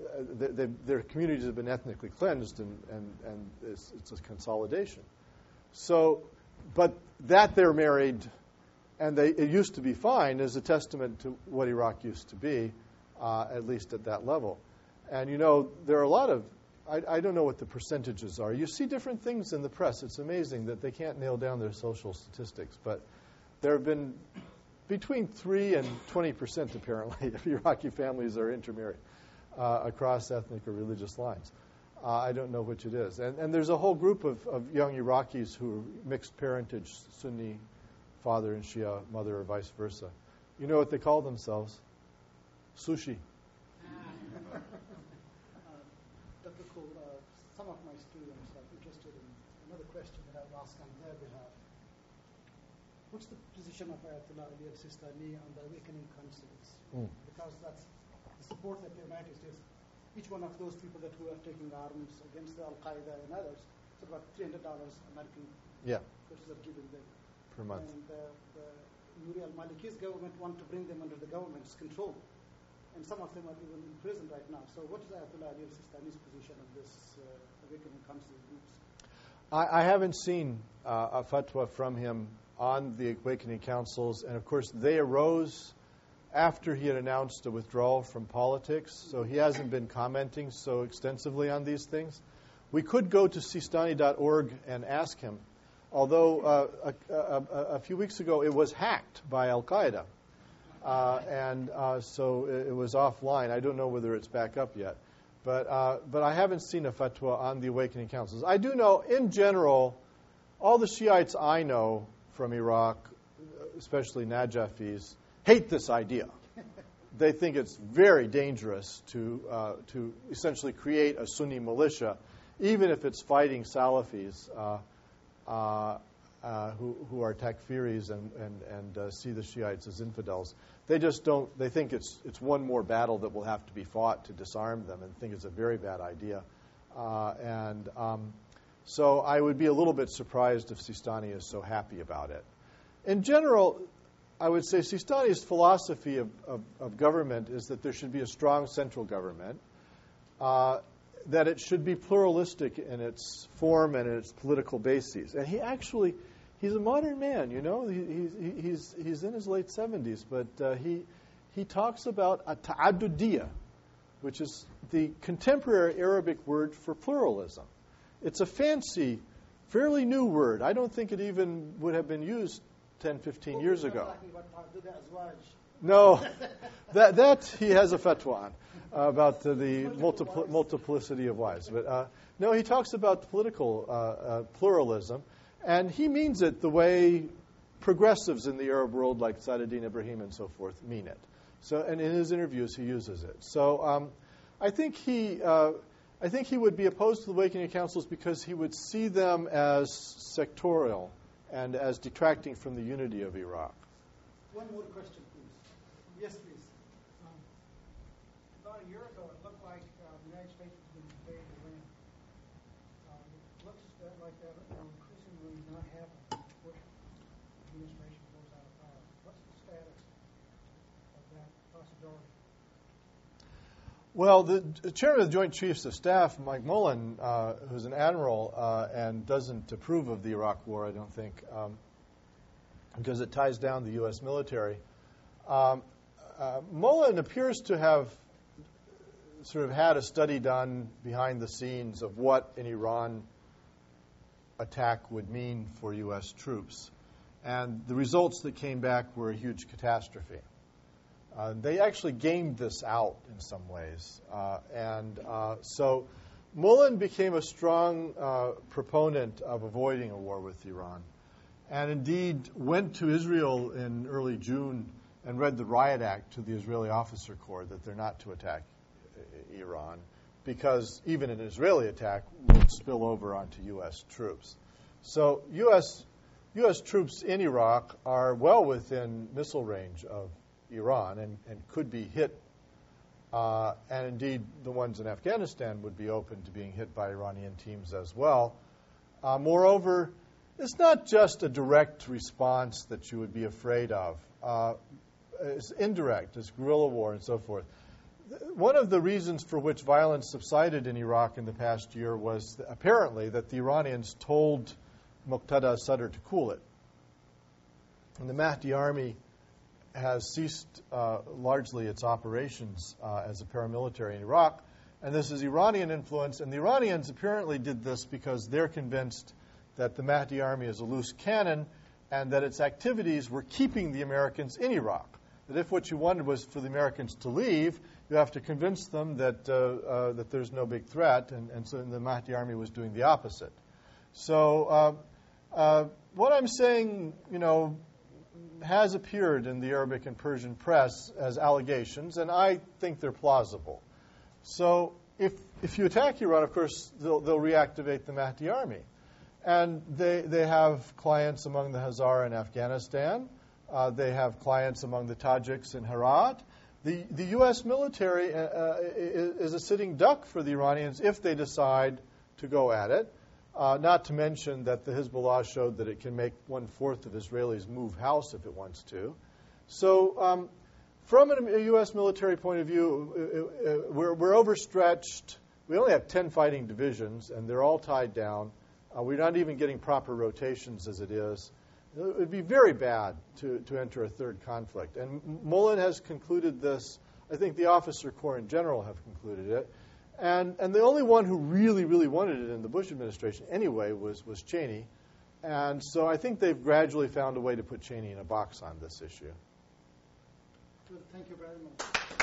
Uh, they, they, their communities have been ethnically cleansed, and, and, and it's, it's, a consolidation. So, but that they're married and they, it used to be fine is a testament to what Iraq used to be, uh, at least at that level. And you know, there are a lot of, I, I, don't know what the percentages are. You see different things in the press. It's amazing that they can't nail down their social statistics, but there have been between 3 and 20 percent, apparently, (laughs) of Iraqi families are intermarried uh, across ethnic or religious lines. Uh, I don't know which it is. And, and there's a whole group of, of young Iraqis who are mixed parentage, Sunni father and Shia mother, or vice versa. You know what they call themselves? Sushi. Dr. Cole, uh, some of my students are interested in another question that I'll ask on their behalf. What's the position of Ayatollah Ali al-Sistani on the awakening councils? Mm. Because that's the support that the United States, each one of those people that who are taking arms against the Al Qaeda and others, it's about $300 American yeah. versus are giving them per month. And uh, the Nouri al-Maliki's government want to bring them under the government's control. And some of them are even in prison right now. So what is Ayatollah Ali al-Sistani's position on this uh, awakening council groups? I, I haven't seen uh, a fatwa from him on the awakening councils. And of course, they arose after he had announced a withdrawal from politics, so he hasn't been commenting so extensively on these things. We could go to sistani.org and ask him although uh, a, a, a, few weeks ago it was hacked by Al Qaeda. Uh, and uh, so it, it, was offline. I don't know whether it's back up yet. But, uh, but I haven't seen a fatwa on the awakening councils. I do know, in general, all the Shiites I know from Iraq, especially Najafis, hate this idea. they think it's very dangerous to, uh, to essentially create a Sunni militia, even if it's fighting Salafis. Uh, uh, who, who are takfiris and, and, and uh, see the Shiites as infidels. They just don't, they think it's, it's one more battle that will have to be fought to disarm them and think it's a very bad idea. And um, so I would be a little bit surprised if Sistani is so happy about it. In general, I would say Sistani's philosophy of, of, of government is that there should be a strong central government. Uh, that it should be pluralistic in its form and in its political bases. And he actually, he's a modern man, you know. He, he, he's, he's in his late 70s, but uh, he, he talks about a ta'addudiyya, which is the contemporary Arabic word for pluralism. It's a fancy, fairly new word. I don't think it even would have been used 10, 15 years ago. No, that, that he has a fatwa on about uh, the multipl- multiplicity of wives. But uh, no, he talks about political uh, uh, pluralism, and he means it the way progressives in the Arab world, like Saad Eddin Ibrahim and so forth, mean it. So, and in his interviews, he uses it. So, um, I think he, I think he would be opposed to the Awakening Councils because he would see them as sectorial and as detracting from the unity of Iraq. One more question, please. Yes, please. Well, the, chairman of the Joint Chiefs of Staff, Mike Mullen, uh, who's an admiral uh, and doesn't approve of the Iraq War, I don't think, um, because it ties down the U.S. military. Um, uh, Mullen appears to have sort of had a study done behind the scenes of what an Iran attack would mean for U.S. troops. And the results that came back were a huge catastrophe. Uh, they actually gamed this out in some ways. Uh, and uh, so Mullen became a strong uh, proponent of avoiding a war with Iran. And indeed went to Israel in early June and read the Riot Act to the Israeli officer corps that they're not to attack uh, Iran because even an Israeli attack would spill over onto U.S. troops. So U.S. U.S. troops in Iraq are well within missile range of Iran and, and could be hit. Uh, and indeed, the ones in Afghanistan would be open to being hit by Iranian teams as well. Uh, moreover, it's not just a direct response that you would be afraid of. Uh, it's indirect, it's guerrilla war and so forth. One of the reasons for which violence subsided in Iraq in the past year was apparently that the Iranians told Muqtada Sadr to cool it. And the Mahdi army has ceased uh, largely its operations uh, as a paramilitary in Iraq. And this is Iranian influence. And the Iranians apparently did this because they're convinced that the Mahdi army is a loose cannon and that its activities were keeping the Americans in Iraq. That if what you wanted was for the Americans to leave, you have to convince them that, uh, uh that there's no big threat. And, and so the Mahdi army was doing the opposite. So uh, uh, what I'm saying, you know, has appeared in the Arabic and Persian press as allegations, and I think they're plausible. So if, if you attack Iran, of course, they'll, they'll reactivate the Mahdi army. And they, they have clients among the Hazara in Afghanistan. Uh, they have clients among the Tajiks in Herat. The, the U.S. military uh, uh is a sitting duck for the Iranians if they decide to go at it. Uh, not to mention that the Hezbollah showed that it can make one fourth of Israelis move house if it wants to. So, um, from a U.S. military point of view, uh, uh, uh, we're, we're, overstretched. We only have 10 fighting divisions, and they're all tied down. We're not even getting proper rotations as it is. It would be very bad to, to enter a third conflict. And Mullen has concluded this. I think the officer corps in general have concluded it. And, and the only one who really, really wanted it in the Bush administration anyway was, was Cheney. And so I think they've gradually found a way to put Cheney in a box on this issue. Good. Thank you very much.